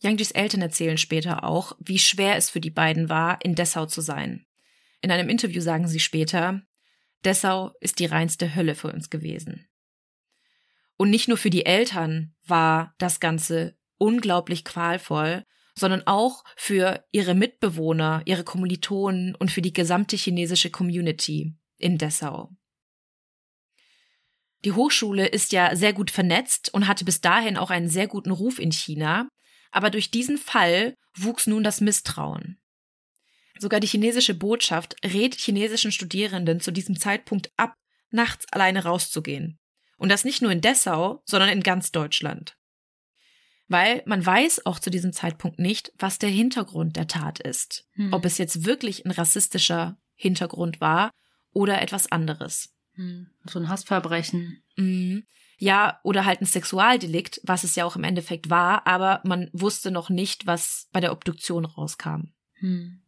Yangjis Eltern erzählen später auch, wie schwer es für die beiden war, in Dessau zu sein. In einem Interview sagen sie später, Dessau ist die reinste Hölle für uns gewesen. Und nicht nur für die Eltern war das Ganze unglaublich qualvoll, sondern auch für ihre Mitbewohner, ihre Kommilitonen und für die gesamte chinesische Community in Dessau. Die Hochschule ist ja sehr gut vernetzt und hatte bis dahin auch einen sehr guten Ruf in China, aber durch diesen Fall wuchs nun das Misstrauen. Sogar die chinesische Botschaft rät chinesischen Studierenden zu diesem Zeitpunkt ab, nachts alleine rauszugehen. Und das nicht nur in Dessau, sondern in ganz Deutschland weil man weiß auch zu diesem Zeitpunkt nicht, was der Hintergrund der Tat ist. Hm. Ob es jetzt wirklich ein rassistischer Hintergrund war oder etwas anderes. Hm. So ein Hassverbrechen. Mhm. Ja, oder halt ein Sexualdelikt, was es ja auch im Endeffekt war, aber man wusste noch nicht, was bei der Obduktion rauskam. Hm.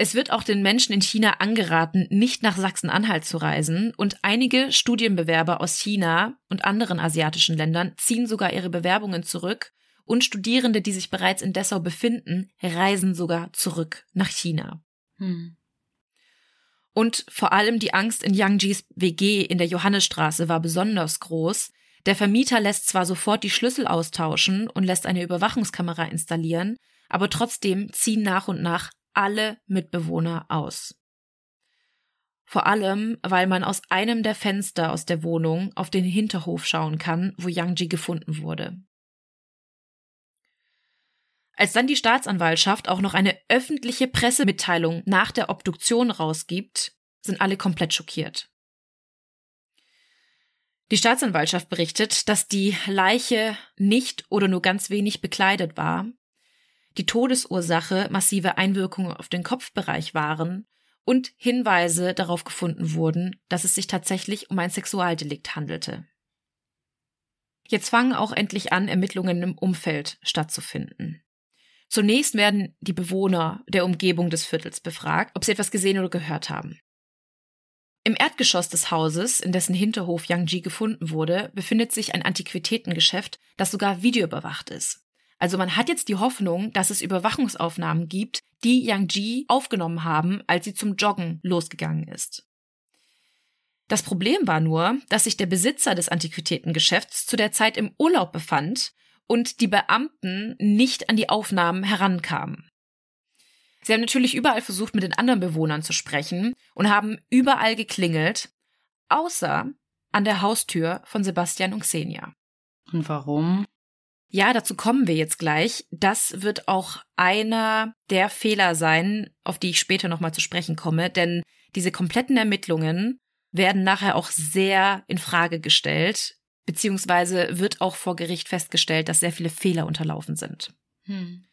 Es wird auch den Menschen in China angeraten, nicht nach Sachsen-Anhalt zu reisen, und einige Studienbewerber aus China und anderen asiatischen Ländern ziehen sogar ihre Bewerbungen zurück, und Studierende, die sich bereits in Dessau befinden, reisen sogar zurück nach China. Hm. Und vor allem die Angst in Yang Jis WG in der Johannesstraße war besonders groß. Der Vermieter lässt zwar sofort die Schlüssel austauschen und lässt eine Überwachungskamera installieren, aber trotzdem ziehen nach und nach alle Mitbewohner aus. Vor allem, weil man aus einem der Fenster aus der Wohnung auf den Hinterhof schauen kann, wo Yang gefunden wurde. Als dann die Staatsanwaltschaft auch noch eine öffentliche Pressemitteilung nach der Obduktion rausgibt, sind alle komplett schockiert. Die Staatsanwaltschaft berichtet, dass die Leiche nicht oder nur ganz wenig bekleidet war die Todesursache massive Einwirkungen auf den Kopfbereich waren und Hinweise darauf gefunden wurden, dass es sich tatsächlich um ein Sexualdelikt handelte. Jetzt fangen auch endlich an, Ermittlungen im Umfeld stattzufinden. Zunächst werden die Bewohner der Umgebung des Viertels befragt, ob sie etwas gesehen oder gehört haben. Im Erdgeschoss des Hauses, in dessen Hinterhof Yang Ji gefunden wurde, befindet sich ein Antiquitätengeschäft, das sogar videoüberwacht ist. Also man hat jetzt die Hoffnung, dass es Überwachungsaufnahmen gibt, die Yang Ji aufgenommen haben, als sie zum Joggen losgegangen ist. Das Problem war nur, dass sich der Besitzer des Antiquitätengeschäfts zu der Zeit im Urlaub befand und die Beamten nicht an die Aufnahmen herankamen. Sie haben natürlich überall versucht, mit den anderen Bewohnern zu sprechen und haben überall geklingelt, außer an der Haustür von Sebastian und Xenia. Und warum? Ja, dazu kommen wir jetzt gleich. Das wird auch einer der Fehler sein, auf die ich später nochmal zu sprechen komme, denn diese kompletten Ermittlungen werden nachher auch sehr in Frage gestellt, beziehungsweise wird auch vor Gericht festgestellt, dass sehr viele Fehler unterlaufen sind. Hm.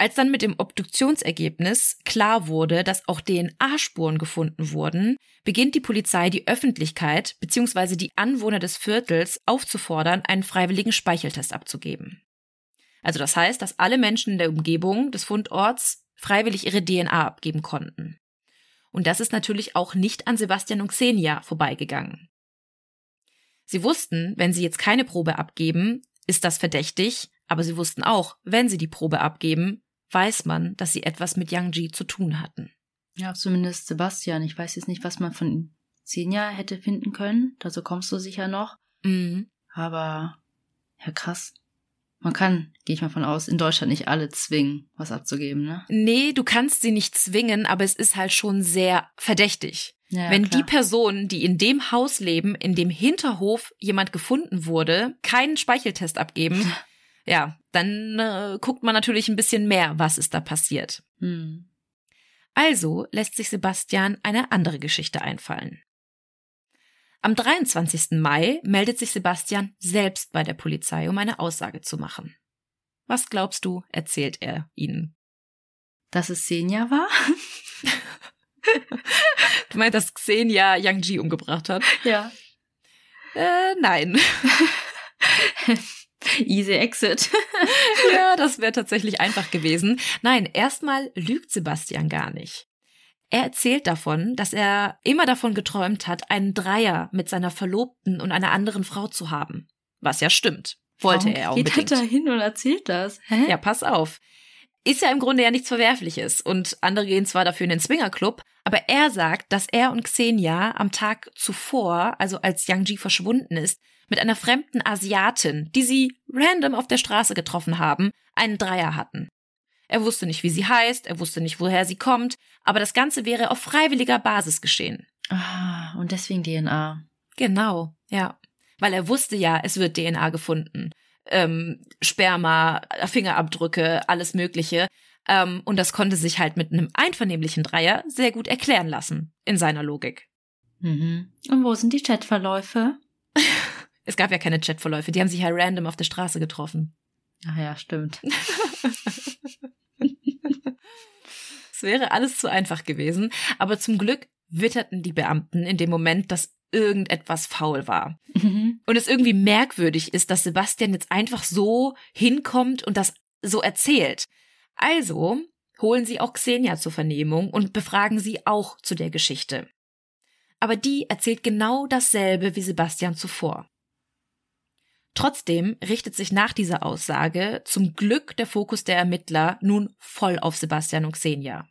Als dann mit dem Obduktionsergebnis klar wurde, dass auch DNA-Spuren gefunden wurden, beginnt die Polizei die Öffentlichkeit bzw. die Anwohner des Viertels aufzufordern, einen freiwilligen Speicheltest abzugeben. Also das heißt, dass alle Menschen in der Umgebung des Fundorts freiwillig ihre DNA abgeben konnten. Und das ist natürlich auch nicht an Sebastian und Xenia vorbeigegangen. Sie wussten, wenn sie jetzt keine Probe abgeben, ist das verdächtig, aber sie wussten auch, wenn sie die Probe abgeben, weiß man, dass sie etwas mit Yang Ji zu tun hatten. Ja, zumindest Sebastian. Ich weiß jetzt nicht, was man von Xenia hätte finden können. Dazu kommst du sicher noch. Mhm. Aber, ja krass. Man kann, gehe ich mal von aus, in Deutschland nicht alle zwingen, was abzugeben, ne? Nee, du kannst sie nicht zwingen, aber es ist halt schon sehr verdächtig. Ja, Wenn klar. die Personen, die in dem Haus leben, in dem Hinterhof jemand gefunden wurde, keinen Speicheltest abgeben, ja, dann äh, guckt man natürlich ein bisschen mehr, was ist da passiert. Hm. Also lässt sich Sebastian eine andere Geschichte einfallen. Am 23. Mai meldet sich Sebastian selbst bei der Polizei, um eine Aussage zu machen. Was glaubst du, erzählt er ihnen? Dass es Senja war? du meinst, dass Xenia Yang Ji umgebracht hat? Ja. Äh, nein. Easy Exit. ja, das wäre tatsächlich einfach gewesen. Nein, erstmal lügt Sebastian gar nicht. Er erzählt davon, dass er immer davon geträumt hat, einen Dreier mit seiner Verlobten und einer anderen Frau zu haben. Was ja stimmt. Wollte Warum er unbedingt. Geht er da hin und erzählt das? Hä? Ja, pass auf. Ist ja im Grunde ja nichts Verwerfliches und andere gehen zwar dafür in den Swingerclub, aber er sagt, dass er und Xenia am Tag zuvor, also als Yang Ji verschwunden ist, mit einer fremden Asiatin, die sie random auf der Straße getroffen haben, einen Dreier hatten. Er wusste nicht, wie sie heißt, er wusste nicht, woher sie kommt, aber das Ganze wäre auf freiwilliger Basis geschehen. Ah, und deswegen DNA. Genau, ja. Weil er wusste ja, es wird DNA gefunden. Ähm, Sperma, Fingerabdrücke, alles Mögliche. Ähm, und das konnte sich halt mit einem einvernehmlichen Dreier sehr gut erklären lassen, in seiner Logik. Mhm. Und wo sind die Chatverläufe? Es gab ja keine Chatverläufe, die haben sich ja random auf der Straße getroffen. Ach ja, stimmt. Es wäre alles zu einfach gewesen, aber zum Glück witterten die Beamten in dem Moment, dass irgendetwas faul war. Mhm. Und es irgendwie merkwürdig ist, dass Sebastian jetzt einfach so hinkommt und das so erzählt. Also holen sie auch Xenia zur Vernehmung und befragen sie auch zu der Geschichte. Aber die erzählt genau dasselbe wie Sebastian zuvor. Trotzdem richtet sich nach dieser Aussage zum Glück der Fokus der Ermittler nun voll auf Sebastian und Xenia.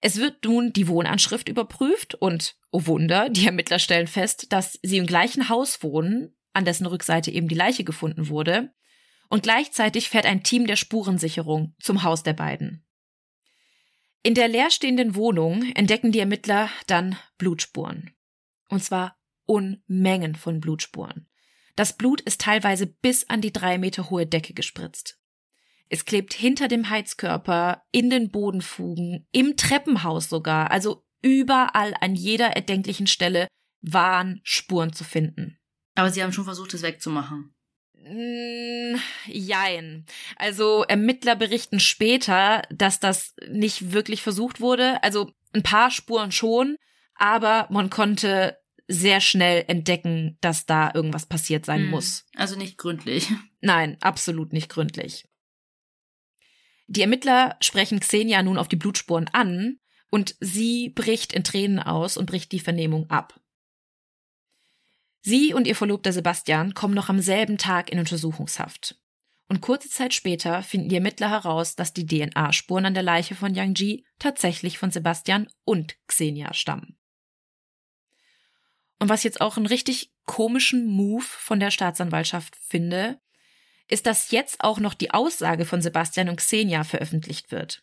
Es wird nun die Wohnanschrift überprüft und, oh Wunder, die Ermittler stellen fest, dass sie im gleichen Haus wohnen, an dessen Rückseite eben die Leiche gefunden wurde, und gleichzeitig fährt ein Team der Spurensicherung zum Haus der beiden. In der leerstehenden Wohnung entdecken die Ermittler dann Blutspuren. Und zwar Unmengen von Blutspuren. Das Blut ist teilweise bis an die drei Meter hohe Decke gespritzt. Es klebt hinter dem Heizkörper, in den Bodenfugen, im Treppenhaus sogar, also überall an jeder erdenklichen Stelle waren Spuren zu finden. Aber sie haben schon versucht, es wegzumachen. Mm, jein. Also Ermittler berichten später, dass das nicht wirklich versucht wurde. Also ein paar Spuren schon, aber man konnte sehr schnell entdecken, dass da irgendwas passiert sein hm. muss. Also nicht gründlich. Nein, absolut nicht gründlich. Die Ermittler sprechen Xenia nun auf die Blutspuren an und sie bricht in Tränen aus und bricht die Vernehmung ab. Sie und ihr Verlobter Sebastian kommen noch am selben Tag in Untersuchungshaft. Und kurze Zeit später finden die Ermittler heraus, dass die DNA-Spuren an der Leiche von Yang Ji tatsächlich von Sebastian und Xenia stammen. Und was jetzt auch einen richtig komischen Move von der Staatsanwaltschaft finde, ist, dass jetzt auch noch die Aussage von Sebastian und Xenia veröffentlicht wird.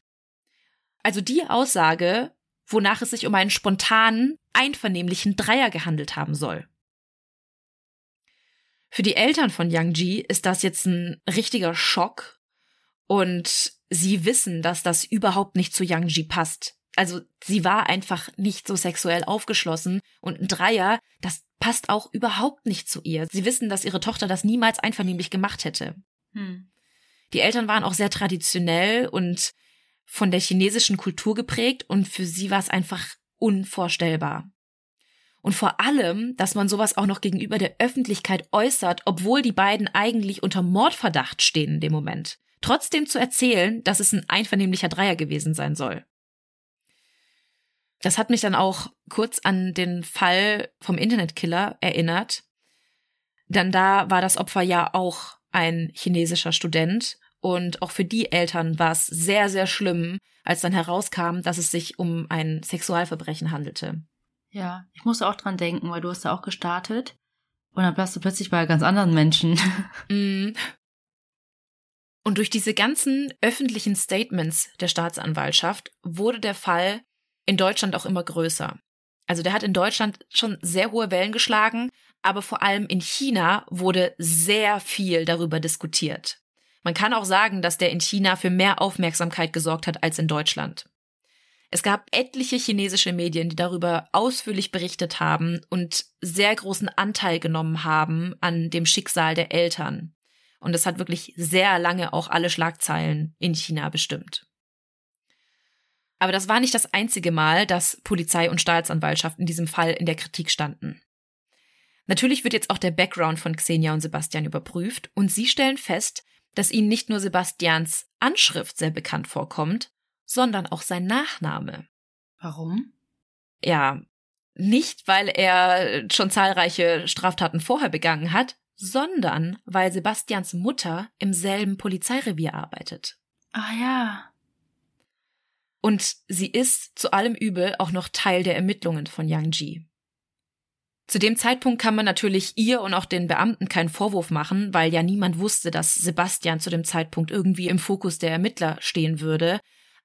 Also die Aussage, wonach es sich um einen spontanen, einvernehmlichen Dreier gehandelt haben soll. Für die Eltern von Yang Ji ist das jetzt ein richtiger Schock und sie wissen, dass das überhaupt nicht zu Yang Ji passt. Also sie war einfach nicht so sexuell aufgeschlossen und ein Dreier, das passt auch überhaupt nicht zu ihr. Sie wissen, dass ihre Tochter das niemals einvernehmlich gemacht hätte. Hm. Die Eltern waren auch sehr traditionell und von der chinesischen Kultur geprägt und für sie war es einfach unvorstellbar. Und vor allem, dass man sowas auch noch gegenüber der Öffentlichkeit äußert, obwohl die beiden eigentlich unter Mordverdacht stehen in dem Moment. Trotzdem zu erzählen, dass es ein einvernehmlicher Dreier gewesen sein soll. Das hat mich dann auch kurz an den Fall vom Internetkiller erinnert. Denn da war das Opfer ja auch ein chinesischer Student und auch für die Eltern war es sehr, sehr schlimm, als dann herauskam, dass es sich um ein Sexualverbrechen handelte. Ja, ich musste auch dran denken, weil du hast da auch gestartet und dann warst du plötzlich bei ganz anderen Menschen. Mm. Und durch diese ganzen öffentlichen Statements der Staatsanwaltschaft wurde der Fall in Deutschland auch immer größer. Also der hat in Deutschland schon sehr hohe Wellen geschlagen, aber vor allem in China wurde sehr viel darüber diskutiert. Man kann auch sagen, dass der in China für mehr Aufmerksamkeit gesorgt hat als in Deutschland. Es gab etliche chinesische Medien, die darüber ausführlich berichtet haben und sehr großen Anteil genommen haben an dem Schicksal der Eltern. Und es hat wirklich sehr lange auch alle Schlagzeilen in China bestimmt. Aber das war nicht das einzige Mal, dass Polizei und Staatsanwaltschaft in diesem Fall in der Kritik standen. Natürlich wird jetzt auch der Background von Xenia und Sebastian überprüft und sie stellen fest, dass ihnen nicht nur Sebastians Anschrift sehr bekannt vorkommt, sondern auch sein Nachname. Warum? Ja, nicht weil er schon zahlreiche Straftaten vorher begangen hat, sondern weil Sebastians Mutter im selben Polizeirevier arbeitet. Ah ja. Und sie ist zu allem Übel auch noch Teil der Ermittlungen von Yang Ji. Zu dem Zeitpunkt kann man natürlich ihr und auch den Beamten keinen Vorwurf machen, weil ja niemand wusste, dass Sebastian zu dem Zeitpunkt irgendwie im Fokus der Ermittler stehen würde.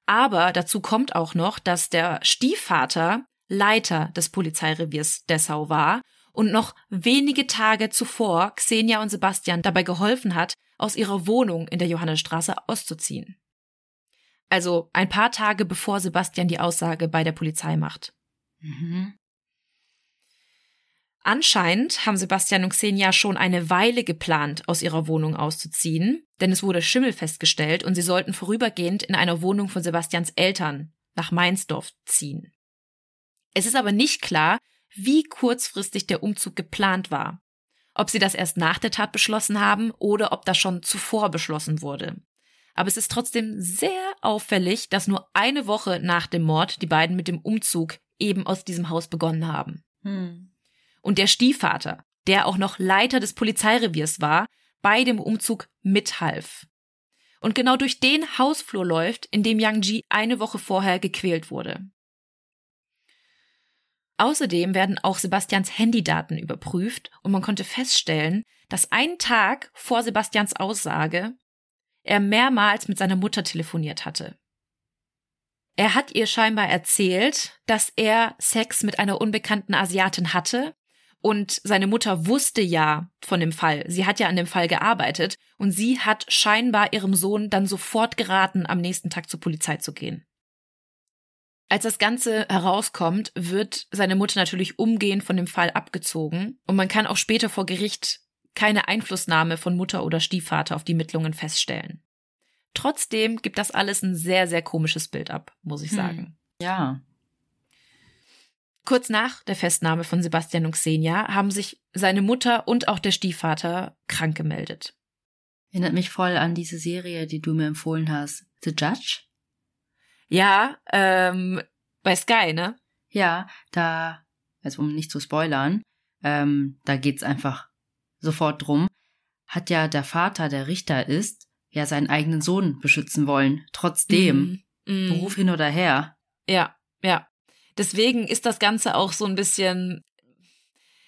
Aber dazu kommt auch noch, dass der Stiefvater Leiter des Polizeireviers Dessau war und noch wenige Tage zuvor Xenia und Sebastian dabei geholfen hat, aus ihrer Wohnung in der Johannesstraße auszuziehen. Also ein paar Tage bevor Sebastian die Aussage bei der Polizei macht. Mhm. Anscheinend haben Sebastian und Xenia schon eine Weile geplant, aus ihrer Wohnung auszuziehen, denn es wurde Schimmel festgestellt und sie sollten vorübergehend in einer Wohnung von Sebastians Eltern nach Mainzdorf ziehen. Es ist aber nicht klar, wie kurzfristig der Umzug geplant war. Ob sie das erst nach der Tat beschlossen haben oder ob das schon zuvor beschlossen wurde. Aber es ist trotzdem sehr auffällig, dass nur eine Woche nach dem Mord die beiden mit dem Umzug eben aus diesem Haus begonnen haben. Hm und der Stiefvater, der auch noch Leiter des Polizeireviers war, bei dem Umzug mithalf. Und genau durch den Hausflur läuft, in dem Yang Ji eine Woche vorher gequält wurde. Außerdem werden auch Sebastians Handydaten überprüft und man konnte feststellen, dass einen Tag vor Sebastians Aussage er mehrmals mit seiner Mutter telefoniert hatte. Er hat ihr scheinbar erzählt, dass er Sex mit einer unbekannten Asiatin hatte und seine Mutter wusste ja von dem Fall. Sie hat ja an dem Fall gearbeitet und sie hat scheinbar ihrem Sohn dann sofort geraten, am nächsten Tag zur Polizei zu gehen. Als das Ganze herauskommt, wird seine Mutter natürlich umgehend von dem Fall abgezogen und man kann auch später vor Gericht keine Einflussnahme von Mutter oder Stiefvater auf die Mittlungen feststellen. Trotzdem gibt das alles ein sehr, sehr komisches Bild ab, muss ich hm. sagen. Hm. Ja, Kurz nach der Festnahme von Sebastian und Xenia haben sich seine Mutter und auch der Stiefvater krank gemeldet. Erinnert mich voll an diese Serie, die du mir empfohlen hast. The Judge? Ja, ähm, bei Sky, ne? Ja, da, also um nicht zu spoilern, ähm, da geht's einfach sofort drum, hat ja der Vater, der Richter ist, ja seinen eigenen Sohn beschützen wollen. Trotzdem, mm, mm. Beruf hin oder her. Ja, ja. Deswegen ist das Ganze auch so ein bisschen.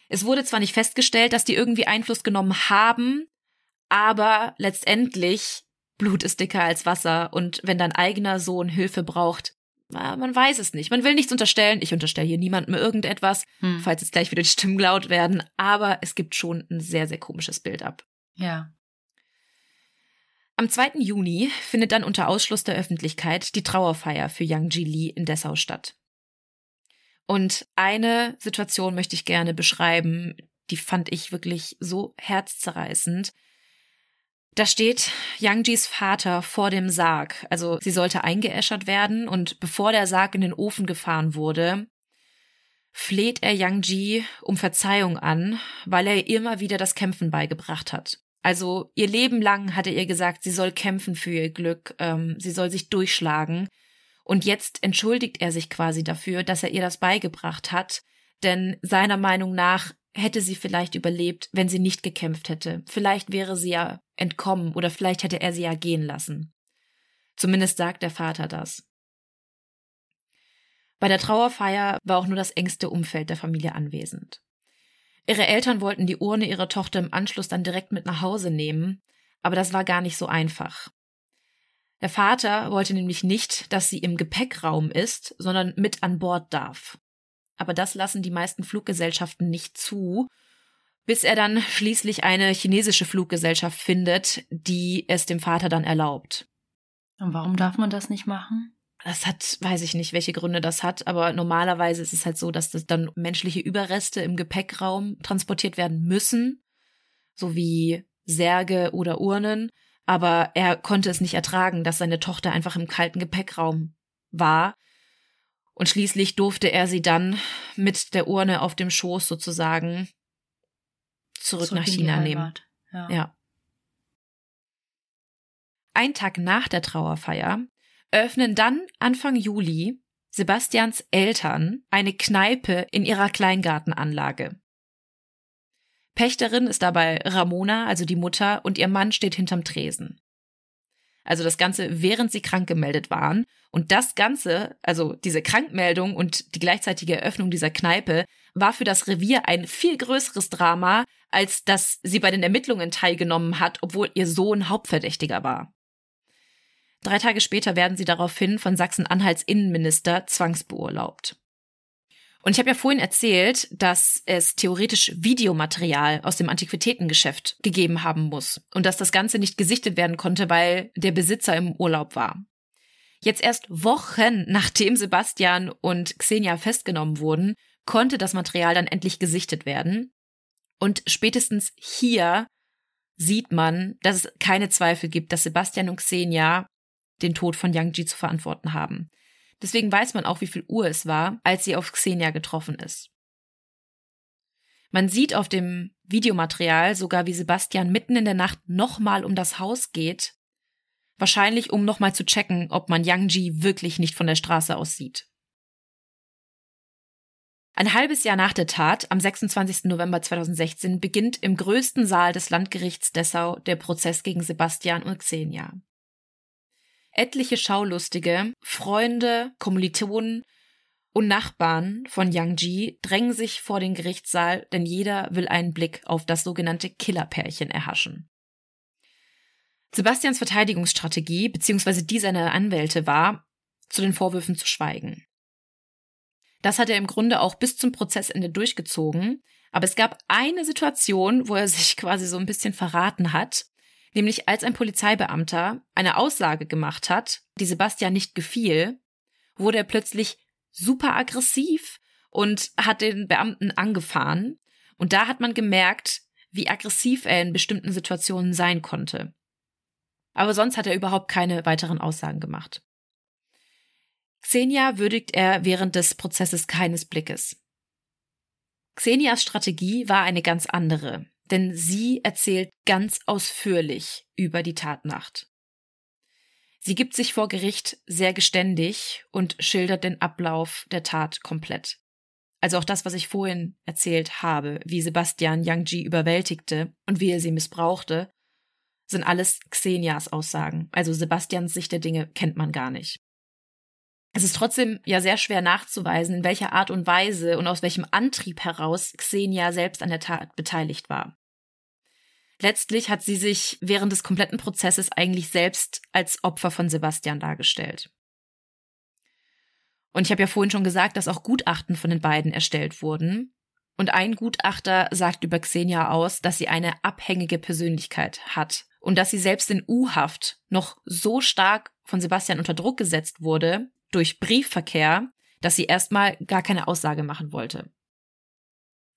Es wurde zwar nicht festgestellt, dass die irgendwie Einfluss genommen haben, aber letztendlich Blut ist dicker als Wasser und wenn dein eigener Sohn Hilfe braucht, man weiß es nicht. Man will nichts unterstellen. Ich unterstelle hier niemandem irgendetwas, hm. falls jetzt gleich wieder die Stimmen laut werden. Aber es gibt schon ein sehr, sehr komisches Bild ab. Ja. Am 2. Juni findet dann unter Ausschluss der Öffentlichkeit die Trauerfeier für Yang Ji Lee in Dessau statt. Und eine Situation möchte ich gerne beschreiben, die fand ich wirklich so herzzerreißend. Da steht Yang Jis Vater vor dem Sarg. Also sie sollte eingeäschert werden und bevor der Sarg in den Ofen gefahren wurde, fleht er Yang Ji um Verzeihung an, weil er immer wieder das Kämpfen beigebracht hat. Also ihr Leben lang hat er ihr gesagt, sie soll kämpfen für ihr Glück, ähm, sie soll sich durchschlagen. Und jetzt entschuldigt er sich quasi dafür, dass er ihr das beigebracht hat, denn seiner Meinung nach hätte sie vielleicht überlebt, wenn sie nicht gekämpft hätte. Vielleicht wäre sie ja entkommen oder vielleicht hätte er sie ja gehen lassen. Zumindest sagt der Vater das. Bei der Trauerfeier war auch nur das engste Umfeld der Familie anwesend. Ihre Eltern wollten die Urne ihrer Tochter im Anschluss dann direkt mit nach Hause nehmen, aber das war gar nicht so einfach. Der Vater wollte nämlich nicht, dass sie im Gepäckraum ist, sondern mit an Bord darf. Aber das lassen die meisten Fluggesellschaften nicht zu, bis er dann schließlich eine chinesische Fluggesellschaft findet, die es dem Vater dann erlaubt. Und warum darf man das nicht machen? Das hat, weiß ich nicht, welche Gründe das hat, aber normalerweise ist es halt so, dass das dann menschliche Überreste im Gepäckraum transportiert werden müssen, so wie Särge oder Urnen. Aber er konnte es nicht ertragen, dass seine Tochter einfach im kalten Gepäckraum war. Und schließlich durfte er sie dann mit der Urne auf dem Schoß sozusagen zurück, zurück nach China nehmen. Ja. ja. Ein Tag nach der Trauerfeier öffnen dann Anfang Juli Sebastians Eltern eine Kneipe in ihrer Kleingartenanlage. Pächterin ist dabei Ramona, also die Mutter, und ihr Mann steht hinterm Tresen. Also das Ganze, während sie krank gemeldet waren. Und das Ganze, also diese Krankmeldung und die gleichzeitige Eröffnung dieser Kneipe, war für das Revier ein viel größeres Drama, als dass sie bei den Ermittlungen teilgenommen hat, obwohl ihr Sohn Hauptverdächtiger war. Drei Tage später werden sie daraufhin von Sachsen-Anhalts Innenminister zwangsbeurlaubt. Und ich habe ja vorhin erzählt, dass es theoretisch Videomaterial aus dem Antiquitätengeschäft gegeben haben muss und dass das Ganze nicht gesichtet werden konnte, weil der Besitzer im Urlaub war. Jetzt erst Wochen nachdem Sebastian und Xenia festgenommen wurden, konnte das Material dann endlich gesichtet werden. Und spätestens hier sieht man, dass es keine Zweifel gibt, dass Sebastian und Xenia den Tod von Yang Ji zu verantworten haben. Deswegen weiß man auch, wie viel Uhr es war, als sie auf Xenia getroffen ist. Man sieht auf dem Videomaterial sogar, wie Sebastian mitten in der Nacht nochmal um das Haus geht, wahrscheinlich um nochmal zu checken, ob man Yang Ji wirklich nicht von der Straße aus sieht. Ein halbes Jahr nach der Tat, am 26. November 2016, beginnt im größten Saal des Landgerichts Dessau der Prozess gegen Sebastian und Xenia. Etliche Schaulustige, Freunde, Kommilitonen und Nachbarn von Yang Ji drängen sich vor den Gerichtssaal, denn jeder will einen Blick auf das sogenannte Killerpärchen erhaschen. Sebastians Verteidigungsstrategie bzw. die seiner Anwälte war, zu den Vorwürfen zu schweigen. Das hat er im Grunde auch bis zum Prozessende durchgezogen, aber es gab eine Situation, wo er sich quasi so ein bisschen verraten hat Nämlich als ein Polizeibeamter eine Aussage gemacht hat, die Sebastian nicht gefiel, wurde er plötzlich super aggressiv und hat den Beamten angefahren. Und da hat man gemerkt, wie aggressiv er in bestimmten Situationen sein konnte. Aber sonst hat er überhaupt keine weiteren Aussagen gemacht. Xenia würdigt er während des Prozesses keines Blickes. Xenias Strategie war eine ganz andere denn sie erzählt ganz ausführlich über die Tatnacht. Sie gibt sich vor Gericht sehr geständig und schildert den Ablauf der Tat komplett. Also auch das, was ich vorhin erzählt habe, wie Sebastian Yang Ji überwältigte und wie er sie missbrauchte, sind alles Xenias Aussagen. Also Sebastians Sicht der Dinge kennt man gar nicht. Es ist trotzdem ja sehr schwer nachzuweisen, in welcher Art und Weise und aus welchem Antrieb heraus Xenia selbst an der Tat beteiligt war. Letztlich hat sie sich während des kompletten Prozesses eigentlich selbst als Opfer von Sebastian dargestellt. Und ich habe ja vorhin schon gesagt, dass auch Gutachten von den beiden erstellt wurden. Und ein Gutachter sagt über Xenia aus, dass sie eine abhängige Persönlichkeit hat und dass sie selbst in U-Haft noch so stark von Sebastian unter Druck gesetzt wurde durch Briefverkehr, dass sie erstmal gar keine Aussage machen wollte.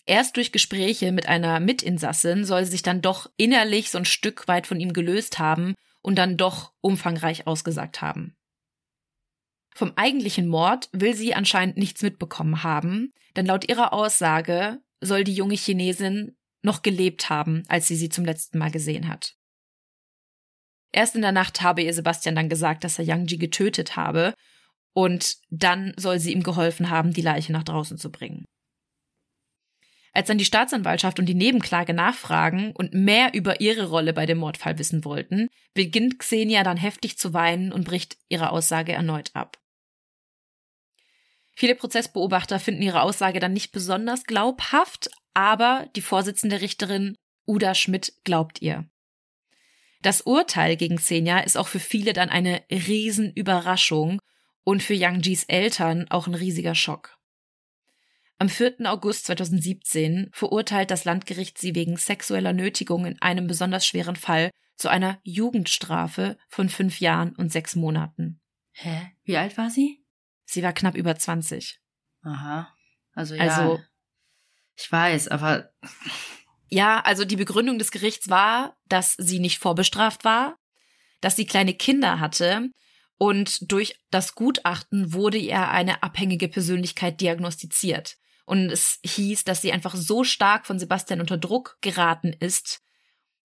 Erst durch Gespräche mit einer Mitinsassin soll sie sich dann doch innerlich so ein Stück weit von ihm gelöst haben und dann doch umfangreich ausgesagt haben. Vom eigentlichen Mord will sie anscheinend nichts mitbekommen haben, denn laut ihrer Aussage soll die junge Chinesin noch gelebt haben, als sie sie zum letzten Mal gesehen hat. Erst in der Nacht habe ihr Sebastian dann gesagt, dass er Yang Ji getötet habe, und dann soll sie ihm geholfen haben, die Leiche nach draußen zu bringen. Als dann die Staatsanwaltschaft und die Nebenklage nachfragen und mehr über ihre Rolle bei dem Mordfall wissen wollten, beginnt Xenia dann heftig zu weinen und bricht ihre Aussage erneut ab. Viele Prozessbeobachter finden ihre Aussage dann nicht besonders glaubhaft, aber die Vorsitzende Richterin Uda Schmidt glaubt ihr. Das Urteil gegen Xenia ist auch für viele dann eine Riesenüberraschung und für Yang Jis Eltern auch ein riesiger Schock. Am 4. August 2017 verurteilt das Landgericht sie wegen sexueller Nötigung in einem besonders schweren Fall zu einer Jugendstrafe von fünf Jahren und sechs Monaten. Hä? Wie alt war sie? Sie war knapp über 20. Aha. Also ja. Also, ich weiß, aber ja, also die Begründung des Gerichts war, dass sie nicht vorbestraft war, dass sie kleine Kinder hatte und durch das Gutachten wurde ihr eine abhängige Persönlichkeit diagnostiziert. Und es hieß, dass sie einfach so stark von Sebastian unter Druck geraten ist,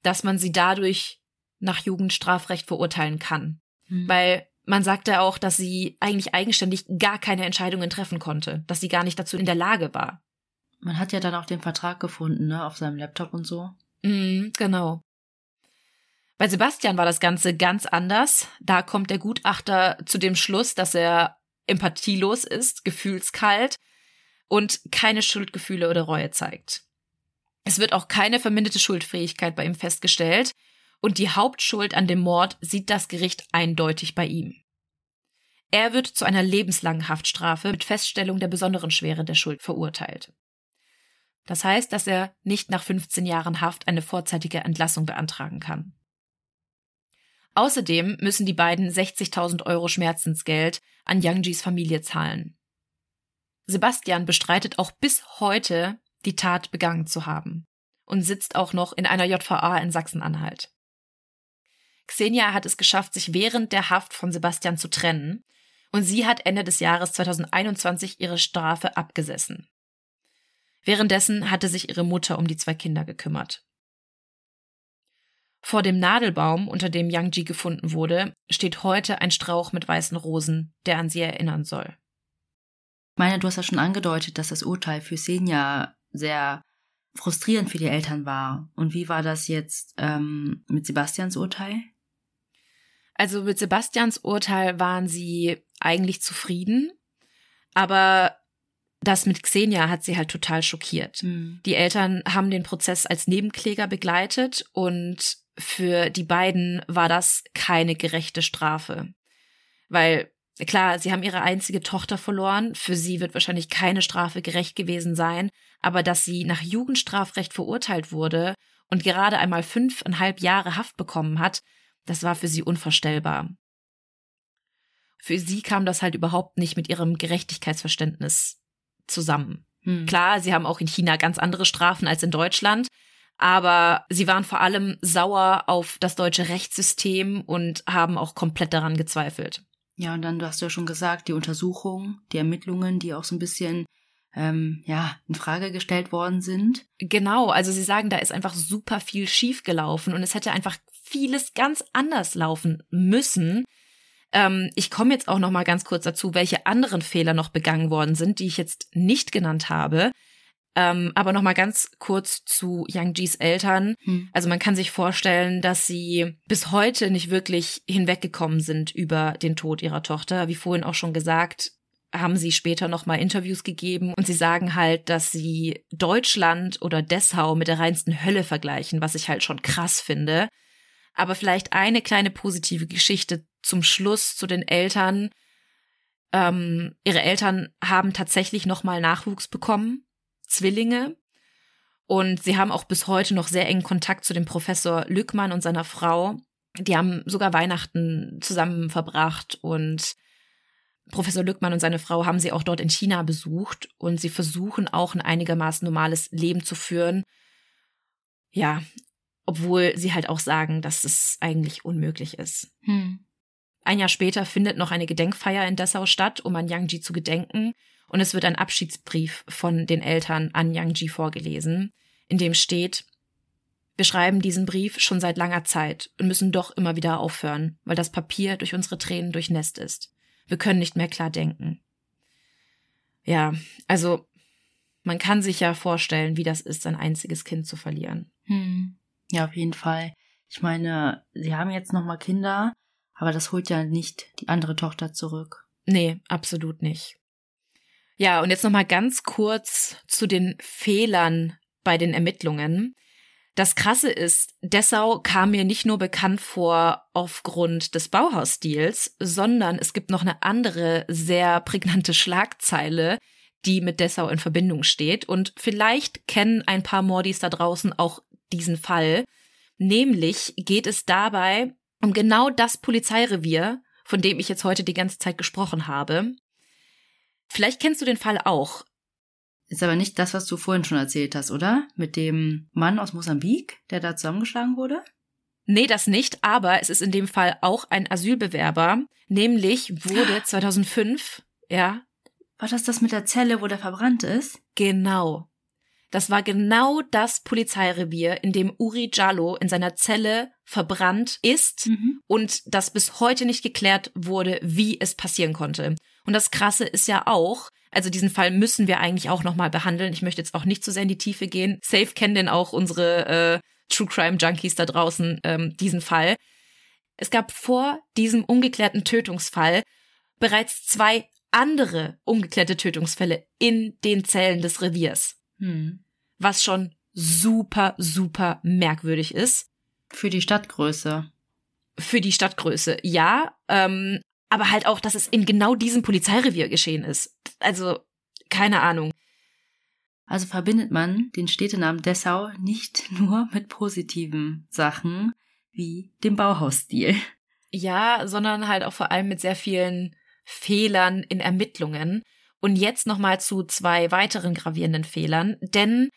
dass man sie dadurch nach Jugendstrafrecht verurteilen kann. Mhm. Weil man sagte auch, dass sie eigentlich eigenständig gar keine Entscheidungen treffen konnte, dass sie gar nicht dazu in der Lage war. Man hat ja dann auch den Vertrag gefunden, ne, auf seinem Laptop und so. Mhm, genau. Bei Sebastian war das Ganze ganz anders. Da kommt der Gutachter zu dem Schluss, dass er empathielos ist, gefühlskalt und keine Schuldgefühle oder Reue zeigt. Es wird auch keine verminderte Schuldfähigkeit bei ihm festgestellt und die Hauptschuld an dem Mord sieht das Gericht eindeutig bei ihm. Er wird zu einer lebenslangen Haftstrafe mit Feststellung der besonderen Schwere der Schuld verurteilt. Das heißt, dass er nicht nach 15 Jahren Haft eine vorzeitige Entlassung beantragen kann. Außerdem müssen die beiden 60.000 Euro Schmerzensgeld an Yangjis Familie zahlen. Sebastian bestreitet auch bis heute, die Tat begangen zu haben und sitzt auch noch in einer JVA in Sachsen-Anhalt. Xenia hat es geschafft, sich während der Haft von Sebastian zu trennen und sie hat Ende des Jahres 2021 ihre Strafe abgesessen. Währenddessen hatte sich ihre Mutter um die zwei Kinder gekümmert. Vor dem Nadelbaum, unter dem Yang Ji gefunden wurde, steht heute ein Strauch mit weißen Rosen, der an sie erinnern soll meine, du hast ja schon angedeutet, dass das Urteil für Senja sehr frustrierend für die Eltern war. Und wie war das jetzt ähm, mit Sebastians Urteil? Also mit Sebastians Urteil waren sie eigentlich zufrieden, aber das mit Xenia hat sie halt total schockiert. Mhm. Die Eltern haben den Prozess als Nebenkläger begleitet und für die beiden war das keine gerechte Strafe. Weil Klar, sie haben ihre einzige Tochter verloren. Für sie wird wahrscheinlich keine Strafe gerecht gewesen sein. Aber dass sie nach Jugendstrafrecht verurteilt wurde und gerade einmal fünfeinhalb Jahre Haft bekommen hat, das war für sie unvorstellbar. Für sie kam das halt überhaupt nicht mit ihrem Gerechtigkeitsverständnis zusammen. Hm. Klar, sie haben auch in China ganz andere Strafen als in Deutschland, aber sie waren vor allem sauer auf das deutsche Rechtssystem und haben auch komplett daran gezweifelt. Ja, und dann, du hast ja schon gesagt, die Untersuchung, die Ermittlungen, die auch so ein bisschen ähm, ja, in Frage gestellt worden sind. Genau, also sie sagen, da ist einfach super viel schiefgelaufen und es hätte einfach vieles ganz anders laufen müssen. Ähm, ich komme jetzt auch noch mal ganz kurz dazu, welche anderen Fehler noch begangen worden sind, die ich jetzt nicht genannt habe. Ähm, aber noch mal ganz kurz zu Yang Jis Eltern. Hm. Also man kann sich vorstellen, dass sie bis heute nicht wirklich hinweggekommen sind über den Tod ihrer Tochter. Wie vorhin auch schon gesagt, haben sie später noch mal Interviews gegeben und sie sagen halt, dass sie Deutschland oder Dessau mit der reinsten Hölle vergleichen, was ich halt schon krass finde. Aber vielleicht eine kleine positive Geschichte zum Schluss zu den Eltern. Ähm, ihre Eltern haben tatsächlich nochmal Nachwuchs bekommen, Zwillinge. Und sie haben auch bis heute noch sehr engen Kontakt zu dem Professor Lückmann und seiner Frau. Die haben sogar Weihnachten zusammen verbracht und Professor Lückmann und seine Frau haben sie auch dort in China besucht und sie versuchen auch ein einigermaßen normales Leben zu führen. Ja, obwohl sie halt auch sagen, dass es eigentlich unmöglich ist. Hm. Ein Jahr später findet noch eine Gedenkfeier in Dessau statt, um an Yang Ji zu gedenken, und es wird ein Abschiedsbrief von den Eltern an Yang Ji vorgelesen, in dem steht, wir schreiben diesen Brief schon seit langer Zeit und müssen doch immer wieder aufhören, weil das Papier durch unsere Tränen durchnässt ist. Wir können nicht mehr klar denken. Ja, also man kann sich ja vorstellen, wie das ist, sein einziges Kind zu verlieren. Hm. Ja, auf jeden Fall. Ich meine, sie haben jetzt noch mal Kinder, aber das holt ja nicht die andere Tochter zurück. Nee, absolut nicht. Ja, und jetzt noch mal ganz kurz zu den Fehlern bei den Ermittlungen. Das Krasse ist, Dessau kam mir nicht nur bekannt vor aufgrund des Bauhausstils, sondern es gibt noch eine andere sehr prägnante Schlagzeile, die mit Dessau in Verbindung steht. Und vielleicht kennen ein paar Mordis da draußen auch diesen Fall. Nämlich geht es dabei um genau das Polizeirevier, von dem ich jetzt heute die ganze Zeit gesprochen habe. Vielleicht kennst du den Fall auch. Ist aber nicht das, was du vorhin schon erzählt hast, oder? Mit dem Mann aus Mosambik, der da zusammengeschlagen wurde? Nee, das nicht, aber es ist in dem Fall auch ein Asylbewerber. Nämlich wurde 2005, ja. War das das mit der Zelle, wo der verbrannt ist? Genau. Das war genau das Polizeirevier, in dem Uri Jallo in seiner Zelle verbrannt ist mhm. und das bis heute nicht geklärt wurde, wie es passieren konnte. Und das Krasse ist ja auch, also diesen Fall müssen wir eigentlich auch nochmal behandeln. Ich möchte jetzt auch nicht zu sehr in die Tiefe gehen. Safe kennen denn auch unsere äh, True Crime Junkies da draußen ähm, diesen Fall. Es gab vor diesem ungeklärten Tötungsfall bereits zwei andere ungeklärte Tötungsfälle in den Zellen des Reviers. Hm. Was schon super, super merkwürdig ist. Für die Stadtgröße. Für die Stadtgröße, ja. Ähm, aber halt auch, dass es in genau diesem Polizeirevier geschehen ist. Also, keine Ahnung. Also verbindet man den Städtenamen Dessau nicht nur mit positiven Sachen wie dem Bauhausstil. Ja, sondern halt auch vor allem mit sehr vielen Fehlern in Ermittlungen. Und jetzt nochmal zu zwei weiteren gravierenden Fehlern, denn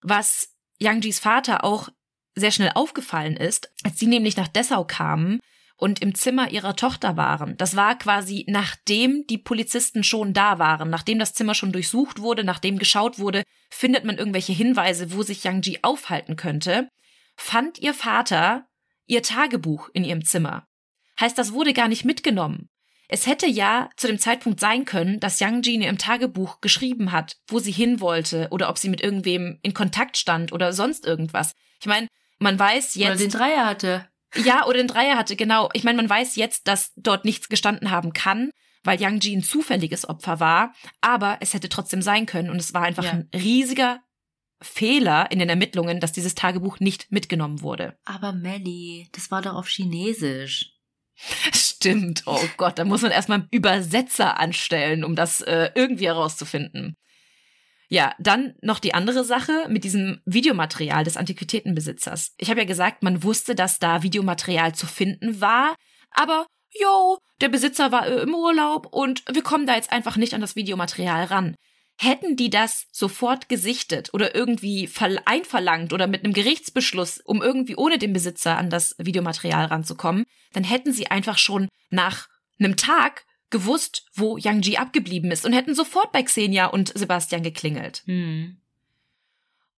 was Yangjis Vater auch sehr schnell aufgefallen ist, als sie nämlich nach Dessau kamen und im Zimmer ihrer Tochter waren. Das war quasi nachdem die Polizisten schon da waren, nachdem das Zimmer schon durchsucht wurde, nachdem geschaut wurde, findet man irgendwelche Hinweise, wo sich Yangji aufhalten könnte, fand ihr Vater ihr Tagebuch in ihrem Zimmer. Heißt, das wurde gar nicht mitgenommen. Es hätte ja zu dem Zeitpunkt sein können, dass Yang Jin im Tagebuch geschrieben hat, wo sie hin wollte oder ob sie mit irgendwem in Kontakt stand oder sonst irgendwas. Ich meine, man weiß jetzt. Oder den Dreier hatte. Ja, oder den Dreier hatte, genau. Ich meine, man weiß jetzt, dass dort nichts gestanden haben kann, weil Yang Ji ein zufälliges Opfer war, aber es hätte trotzdem sein können und es war einfach ja. ein riesiger Fehler in den Ermittlungen, dass dieses Tagebuch nicht mitgenommen wurde. Aber Melly, das war doch auf Chinesisch. Stimmt. Oh Gott, da muss man erstmal einen Übersetzer anstellen, um das äh, irgendwie herauszufinden. Ja, dann noch die andere Sache mit diesem Videomaterial des Antiquitätenbesitzers. Ich habe ja gesagt, man wusste, dass da Videomaterial zu finden war, aber yo, der Besitzer war im Urlaub und wir kommen da jetzt einfach nicht an das Videomaterial ran. Hätten die das sofort gesichtet oder irgendwie einverlangt oder mit einem Gerichtsbeschluss, um irgendwie ohne den Besitzer an das Videomaterial ranzukommen, dann hätten sie einfach schon nach einem Tag gewusst, wo Yang Ji abgeblieben ist und hätten sofort bei Xenia und Sebastian geklingelt. Hm.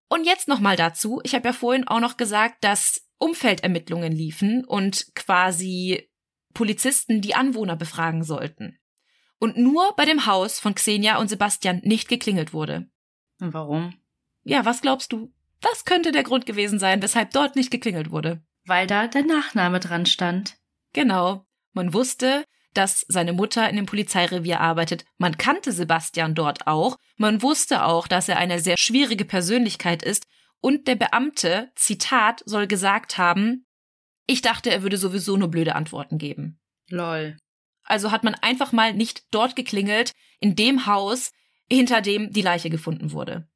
Und jetzt nochmal dazu. Ich habe ja vorhin auch noch gesagt, dass Umfeldermittlungen liefen und quasi Polizisten die Anwohner befragen sollten und nur bei dem Haus von Xenia und Sebastian nicht geklingelt wurde. Warum? Ja, was glaubst du? Was könnte der Grund gewesen sein, weshalb dort nicht geklingelt wurde? Weil da der Nachname dran stand. Genau. Man wusste, dass seine Mutter in dem Polizeirevier arbeitet. Man kannte Sebastian dort auch. Man wusste auch, dass er eine sehr schwierige Persönlichkeit ist. Und der Beamte, Zitat, soll gesagt haben, ich dachte, er würde sowieso nur blöde Antworten geben. Lol. Also hat man einfach mal nicht dort geklingelt, in dem Haus, hinter dem die Leiche gefunden wurde.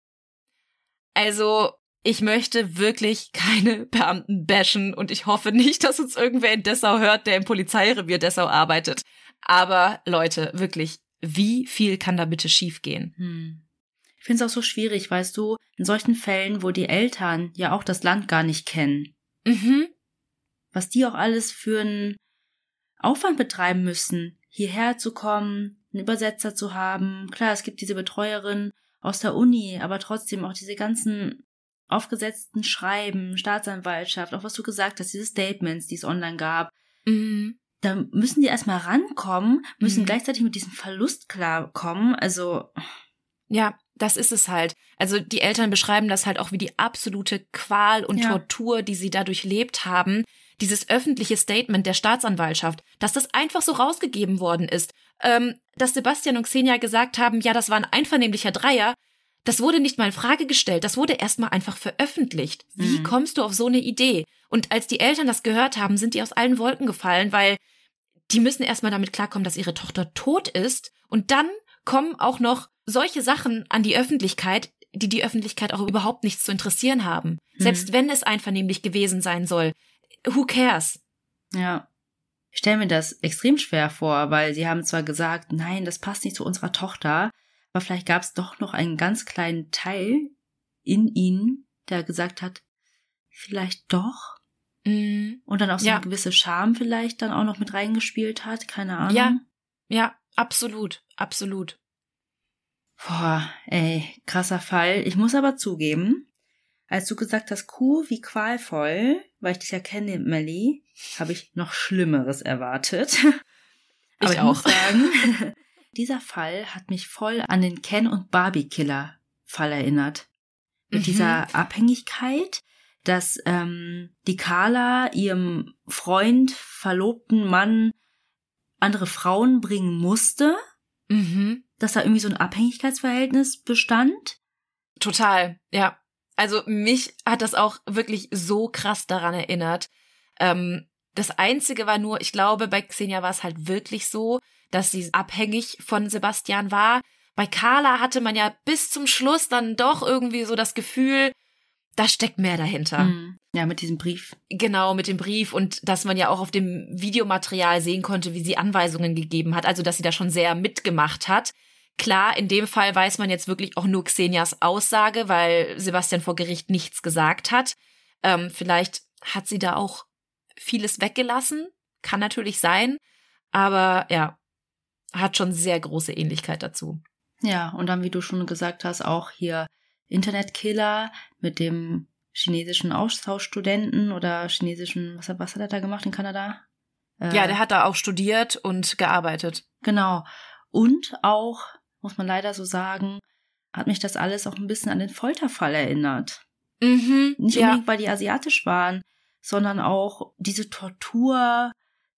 Also, ich möchte wirklich keine Beamten bashen und ich hoffe nicht, dass uns irgendwer in Dessau hört, der im Polizeirevier Dessau arbeitet. Aber Leute, wirklich, wie viel kann da bitte schiefgehen? Hm. Ich finde es auch so schwierig, weißt du, in solchen Fällen, wo die Eltern ja auch das Land gar nicht kennen. Mhm. Was die auch alles für einen Aufwand betreiben müssen, hierher zu kommen, einen Übersetzer zu haben. Klar, es gibt diese Betreuerin aus der Uni, aber trotzdem auch diese ganzen aufgesetzten Schreiben, Staatsanwaltschaft, auch was du gesagt hast, diese Statements, die es online gab. Mhm. Da müssen die erstmal rankommen, müssen Mhm. gleichzeitig mit diesem Verlust klarkommen. Also, Ja, das ist es halt. Also die Eltern beschreiben das halt auch wie die absolute Qual und Ja. Tortur, die sie dadurch lebt haben. Dieses öffentliche Statement der Staatsanwaltschaft, dass das einfach so rausgegeben worden ist, ähm, dass Sebastian und Xenia gesagt haben, ja, das war ein einvernehmlicher Dreier, das wurde nicht mal in Frage gestellt, das wurde erstmal einfach veröffentlicht. Wie Mhm. kommst du auf so eine Idee? Und als die Eltern das gehört haben, sind die aus allen Wolken gefallen, weil die müssen erstmal damit klarkommen, dass ihre Tochter tot ist. Und dann kommen auch noch solche Sachen an die Öffentlichkeit, die die Öffentlichkeit auch überhaupt nichts zu interessieren haben. Selbst wenn es einvernehmlich gewesen sein soll. Who cares? ja. Ich stelle mir das extrem schwer vor, weil sie haben zwar gesagt, nein, das passt nicht zu unserer Tochter, aber vielleicht gab es doch noch einen ganz kleinen Teil in ihnen, der gesagt hat, vielleicht doch. Mm, Und dann auch so Ja. eine gewisse Scham vielleicht dann auch noch mit reingespielt hat, keine Ahnung. Ja. ja, absolut, absolut. Boah, ey, krasser Fall. Ich muss aber zugeben, als du gesagt hast, Kuh, wie qualvoll, weil ich dich ja kenne, Melly, habe ich noch Schlimmeres erwartet. Aber ich, Ich muss auch. sagen, dieser Fall hat mich voll an den Ken und Barbie Killer Fall erinnert. Mit Mhm. dieser Abhängigkeit, dass ähm, die Carla ihrem Freund, verlobten Mann andere Frauen bringen musste, Mhm. dass da irgendwie so ein Abhängigkeitsverhältnis bestand. Total, ja. Also mich hat das auch wirklich so krass daran erinnert. Ähm, das Einzige war nur, ich glaube, bei Xenia war es halt wirklich so, dass sie abhängig von Sebastian war. Bei Carla hatte man ja bis zum Schluss dann doch irgendwie so das Gefühl, da steckt mehr dahinter. Mhm. Ja, mit diesem Brief. Genau, mit dem Brief und dass man ja auch auf dem Videomaterial sehen konnte, wie sie Anweisungen gegeben hat, also dass sie da schon sehr mitgemacht hat. Klar, in dem Fall weiß man jetzt wirklich auch nur Xenias Aussage, weil Sebastian vor Gericht nichts gesagt hat. Ähm, vielleicht hat sie da auch vieles weggelassen, kann natürlich sein, aber ja, hat schon sehr große Ähnlichkeit dazu. Ja, und dann, wie du schon gesagt hast, auch hier Internetkiller mit dem chinesischen Austauschstudenten oder chinesischen, was, hat- was hat er da gemacht in Kanada? Äh, Ja, der hat da auch studiert und gearbeitet. Genau. Und auch, muss man leider so sagen, hat mich das alles auch ein bisschen an den Folterfall erinnert. Mhm, Nicht ja. unbedingt, weil die asiatisch waren, sondern auch diese Tortur,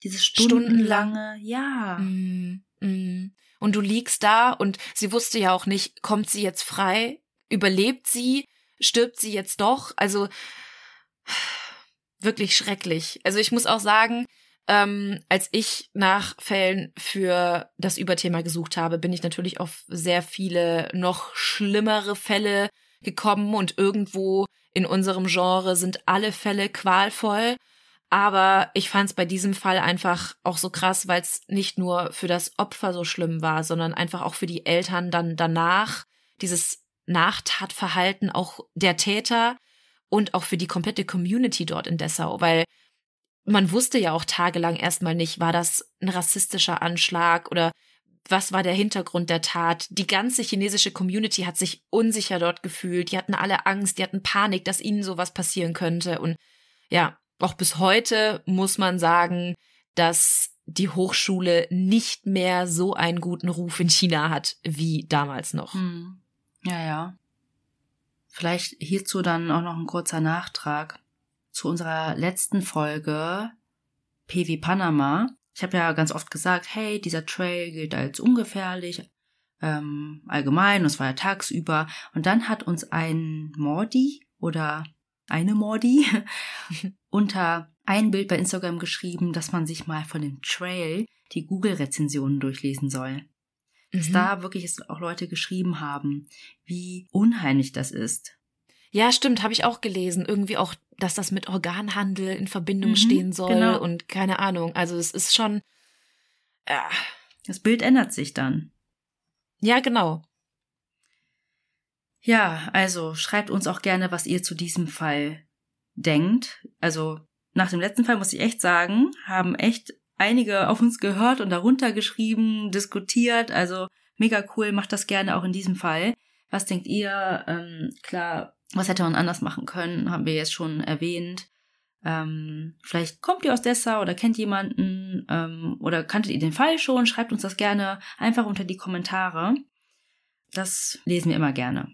dieses Stundenlang. stundenlange, ja. Mm, mm. Und du liegst da und sie wusste ja auch nicht, kommt sie jetzt frei? Überlebt sie? Stirbt sie jetzt doch? Also wirklich schrecklich. Also ich muss auch sagen, ähm, als ich nach Fällen für das Überthema gesucht habe, bin ich natürlich auf sehr viele noch schlimmere Fälle gekommen und irgendwo in unserem Genre sind alle Fälle qualvoll. Aber ich fand es bei diesem Fall einfach auch so krass, weil es nicht nur für das Opfer so schlimm war, sondern einfach auch für die Eltern dann danach, dieses Nachtatverhalten auch der Täter und auch für die komplette Community dort in Dessau, weil man wusste ja auch tagelang erstmal nicht, war das ein rassistischer Anschlag oder was war der Hintergrund der Tat? Die ganze chinesische Community hat sich unsicher dort gefühlt. Die hatten alle Angst, die hatten Panik, dass ihnen sowas passieren könnte. Und ja, auch bis heute muss man sagen, dass die Hochschule nicht mehr so einen guten Ruf in China hat wie damals noch. Hm. Ja, ja. Vielleicht hierzu dann auch noch ein kurzer Nachtrag zu unserer letzten Folge PW Panama. Ich habe ja ganz oft gesagt, hey, dieser Trail gilt als ungefährlich, ähm, allgemein, es war ja tagsüber. Und dann hat uns ein Mordi oder eine Mordi unter ein Bild bei Instagram geschrieben, dass man sich mal von dem Trail die Google-Rezensionen durchlesen soll. Dass Mhm. da wirklich auch Leute geschrieben haben, wie unheimlich das ist. Ja, stimmt, habe ich auch gelesen. Irgendwie auch, dass das mit Organhandel in Verbindung Mhm, stehen soll genau. und keine Ahnung. Also es ist schon. Äh, Das Bild ändert sich dann. ja, genau. Ja, also schreibt uns auch gerne, was ihr zu diesem Fall denkt. Also nach dem letzten Fall muss ich echt sagen, haben echt einige auf uns gehört und darunter geschrieben, diskutiert. Also mega cool, macht das gerne auch in diesem Fall. Was denkt ihr? Ähm, klar, was hätte man anders machen können, haben wir jetzt schon erwähnt. Ähm, vielleicht kommt ihr aus Dessau oder kennt jemanden ähm, oder kanntet ihr den Fall schon? Schreibt uns das gerne einfach unter die Kommentare. Das lesen wir immer gerne.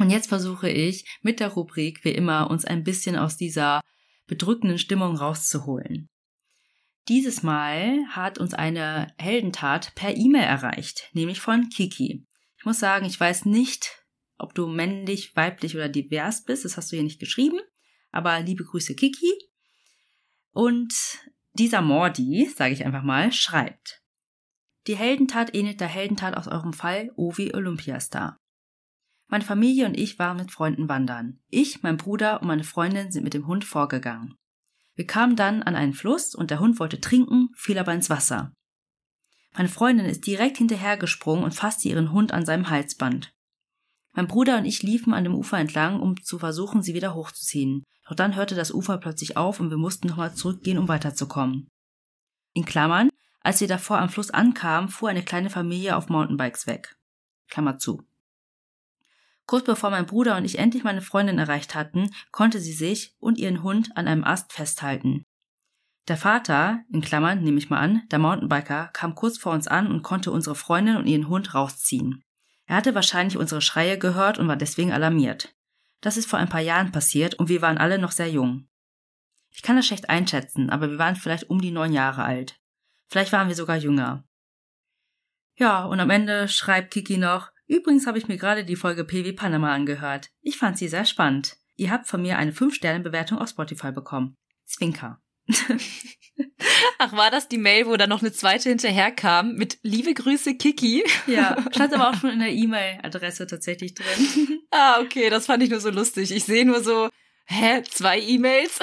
Und jetzt versuche ich mit der Rubrik wie immer uns ein bisschen aus dieser bedrückenden Stimmung rauszuholen. Dieses Mal hat uns eine Heldentat per E-Mail erreicht, nämlich von Kiki. Ich muss sagen, ich weiß nicht, ob du männlich, weiblich oder divers bist, das hast du hier nicht geschrieben, aber liebe Grüße Kiki. Und dieser Mordi, sage ich einfach mal, schreibt. Die Heldentat ähnelt der Heldentat aus eurem Fall Ovi Olympiastar. Meine Familie und ich waren mit Freunden wandern. Ich, mein Bruder und meine Freundin sind mit dem Hund vorgegangen. Wir kamen dann an einen Fluss und der Hund wollte trinken, fiel aber ins Wasser. Meine Freundin ist direkt hinterhergesprungen und fasste ihren Hund an seinem Halsband. Mein Bruder und ich liefen an dem Ufer entlang, um zu versuchen, sie wieder hochzuziehen. Doch dann hörte das Ufer plötzlich auf und wir mussten nochmal zurückgehen, um weiterzukommen. In Klammern, als wir davor am Fluss ankamen, fuhr eine kleine Familie auf Mountainbikes weg. Klammer zu. Kurz bevor mein Bruder und ich endlich meine Freundin erreicht hatten, konnte sie sich und ihren Hund an einem Ast festhalten. Der Vater, in Klammern nehme ich mal an, der Mountainbiker, kam kurz vor uns an und konnte unsere Freundin und ihren Hund rausziehen. Er hatte wahrscheinlich unsere Schreie gehört und war deswegen alarmiert. Das ist vor ein paar Jahren passiert und wir waren alle noch sehr jung. Ich kann das schlecht einschätzen, aber wir waren vielleicht um die neun Jahre alt. Vielleicht waren wir sogar jünger. Ja, und am Ende schreibt Kiki noch, übrigens habe ich mir gerade die Folge PW Panama angehört. Ich fand sie sehr spannend. Ihr habt von mir eine 5-Sterne-Bewertung auf Spotify bekommen. Zwinker. Ach, war das die Mail, wo da noch eine zweite hinterherkam mit Liebe Grüße Kiki? Ja, stand aber auch schon in der E-Mail-Adresse tatsächlich drin. Ah, okay, das fand ich nur so lustig. Ich sehe nur so, hä, zwei E-Mails?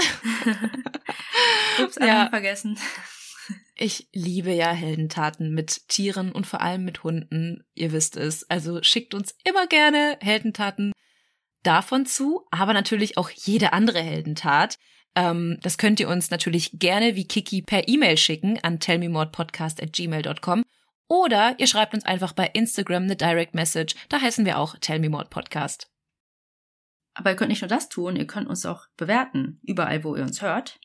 Ups, Ja. vergessen. Ich liebe ja Heldentaten mit Tieren und vor allem mit Hunden. Ihr wisst es. Also schickt uns immer gerne Heldentaten davon zu, aber natürlich auch jede andere Heldentat. Ähm, das könnt ihr uns natürlich gerne wie Kiki per E-Mail schicken an tellmemordpodcast@gmail.com oder ihr schreibt uns einfach bei Instagram eine Direct Message. Da heißen wir auch Tell Me More Podcast. Aber ihr könnt nicht nur das tun, ihr könnt uns auch bewerten, überall, wo ihr uns hört.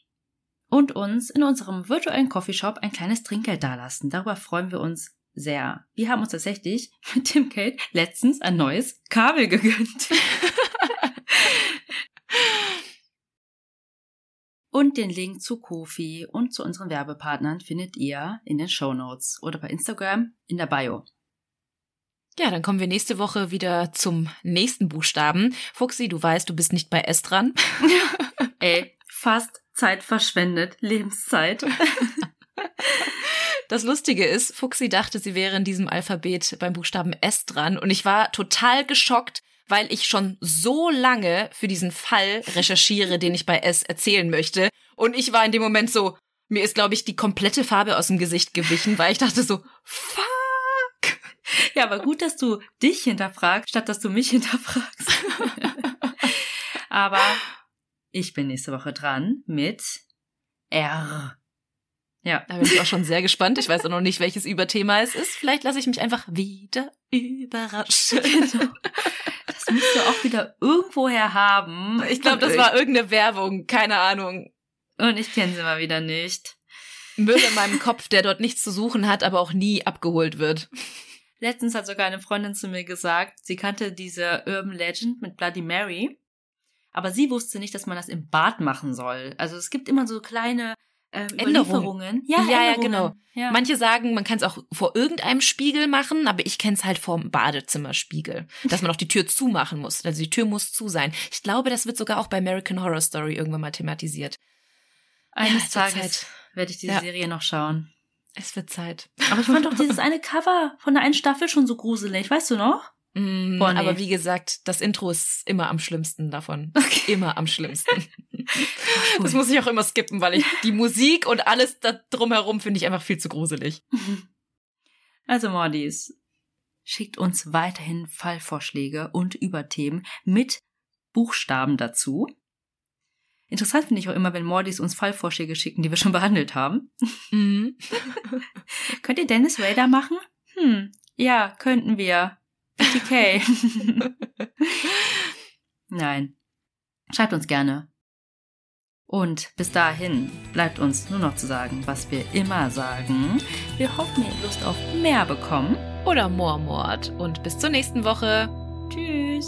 Und uns in unserem virtuellen Coffeeshop ein kleines Trinkgeld dalassen. Darüber freuen wir uns sehr. Wir haben uns tatsächlich mit dem Geld letztens ein neues Kabel gegönnt. Und den Link zu Kofi und zu unseren Werbepartnern findet ihr in den Show Notes oder bei Instagram in der Bio. Ja, dann kommen wir nächste Woche wieder zum nächsten Buchstaben. Fuxi, du weißt, du bist nicht bei S dran. Ey, fast Zeit verschwendet, Lebenszeit. Das Lustige ist, Fuxi dachte, sie wäre in diesem Alphabet beim Buchstaben S dran und ich war total geschockt, weil ich schon so lange für diesen Fall recherchiere, den ich bei S erzählen möchte. Und ich war in dem Moment so, mir ist, glaube ich, die komplette Farbe aus dem Gesicht gewichen, weil ich dachte so, fuck. Ja, aber gut, dass du dich hinterfragst, statt dass du mich hinterfragst. aber ich bin nächste Woche dran mit R. Ja. Da bin ich auch schon sehr gespannt. Ich weiß auch noch nicht, welches Überthema es ist. Vielleicht lasse ich mich einfach wieder überraschen. Genau. Das musst du auch wieder irgendwoher haben. Ich glaube, das war irgendeine Werbung. Keine Ahnung. Und ich kenne sie mal wieder nicht. Müll in meinem Kopf, der dort nichts zu suchen hat, aber auch nie abgeholt wird. Letztens hat sogar eine Freundin zu mir gesagt, sie kannte diese Urban Legend mit Bloody Mary, aber sie wusste nicht, dass man das im Bad machen soll. Also es gibt immer so kleine ähm, Änderungen. Ja, Ja, ja, Änderungen. genau. Ja. Manche sagen, man kann es auch vor irgendeinem Spiegel machen, aber ich kenne es halt vorm Badezimmerspiegel, dass man auch die Tür zumachen muss. Also die Tür muss zu sein. Ich glaube, das wird sogar auch bei American Horror Story irgendwann mal thematisiert. Eines Ja, Tages werde ich diese Ja. Serie noch schauen. Es wird Zeit. Aber ich fand doch dieses eine Cover von der einen Staffel schon so gruselig, weißt du noch? Mm, Boah, nee. Aber wie gesagt, das Intro ist immer am schlimmsten davon. Immer am schlimmsten. Das muss ich auch immer skippen, weil ich die Musik und alles da drumherum finde ich einfach viel zu gruselig. Also Mordis, schickt uns weiterhin Fallvorschläge und Überthemen mit Buchstaben dazu. Interessant finde ich auch immer, wenn Mordis uns Fallvorschläge schicken, die wir schon behandelt haben. Mhm. Könnt ihr Dennis Rader machen? Hm, ja, könnten wir. BTK. Nein. Schreibt uns gerne. Und bis dahin bleibt uns nur noch zu sagen, was wir immer sagen. Wir hoffen, ihr habt Lust auf mehr bekommen. Oder Moormord. Und bis zur nächsten Woche. Tschüss.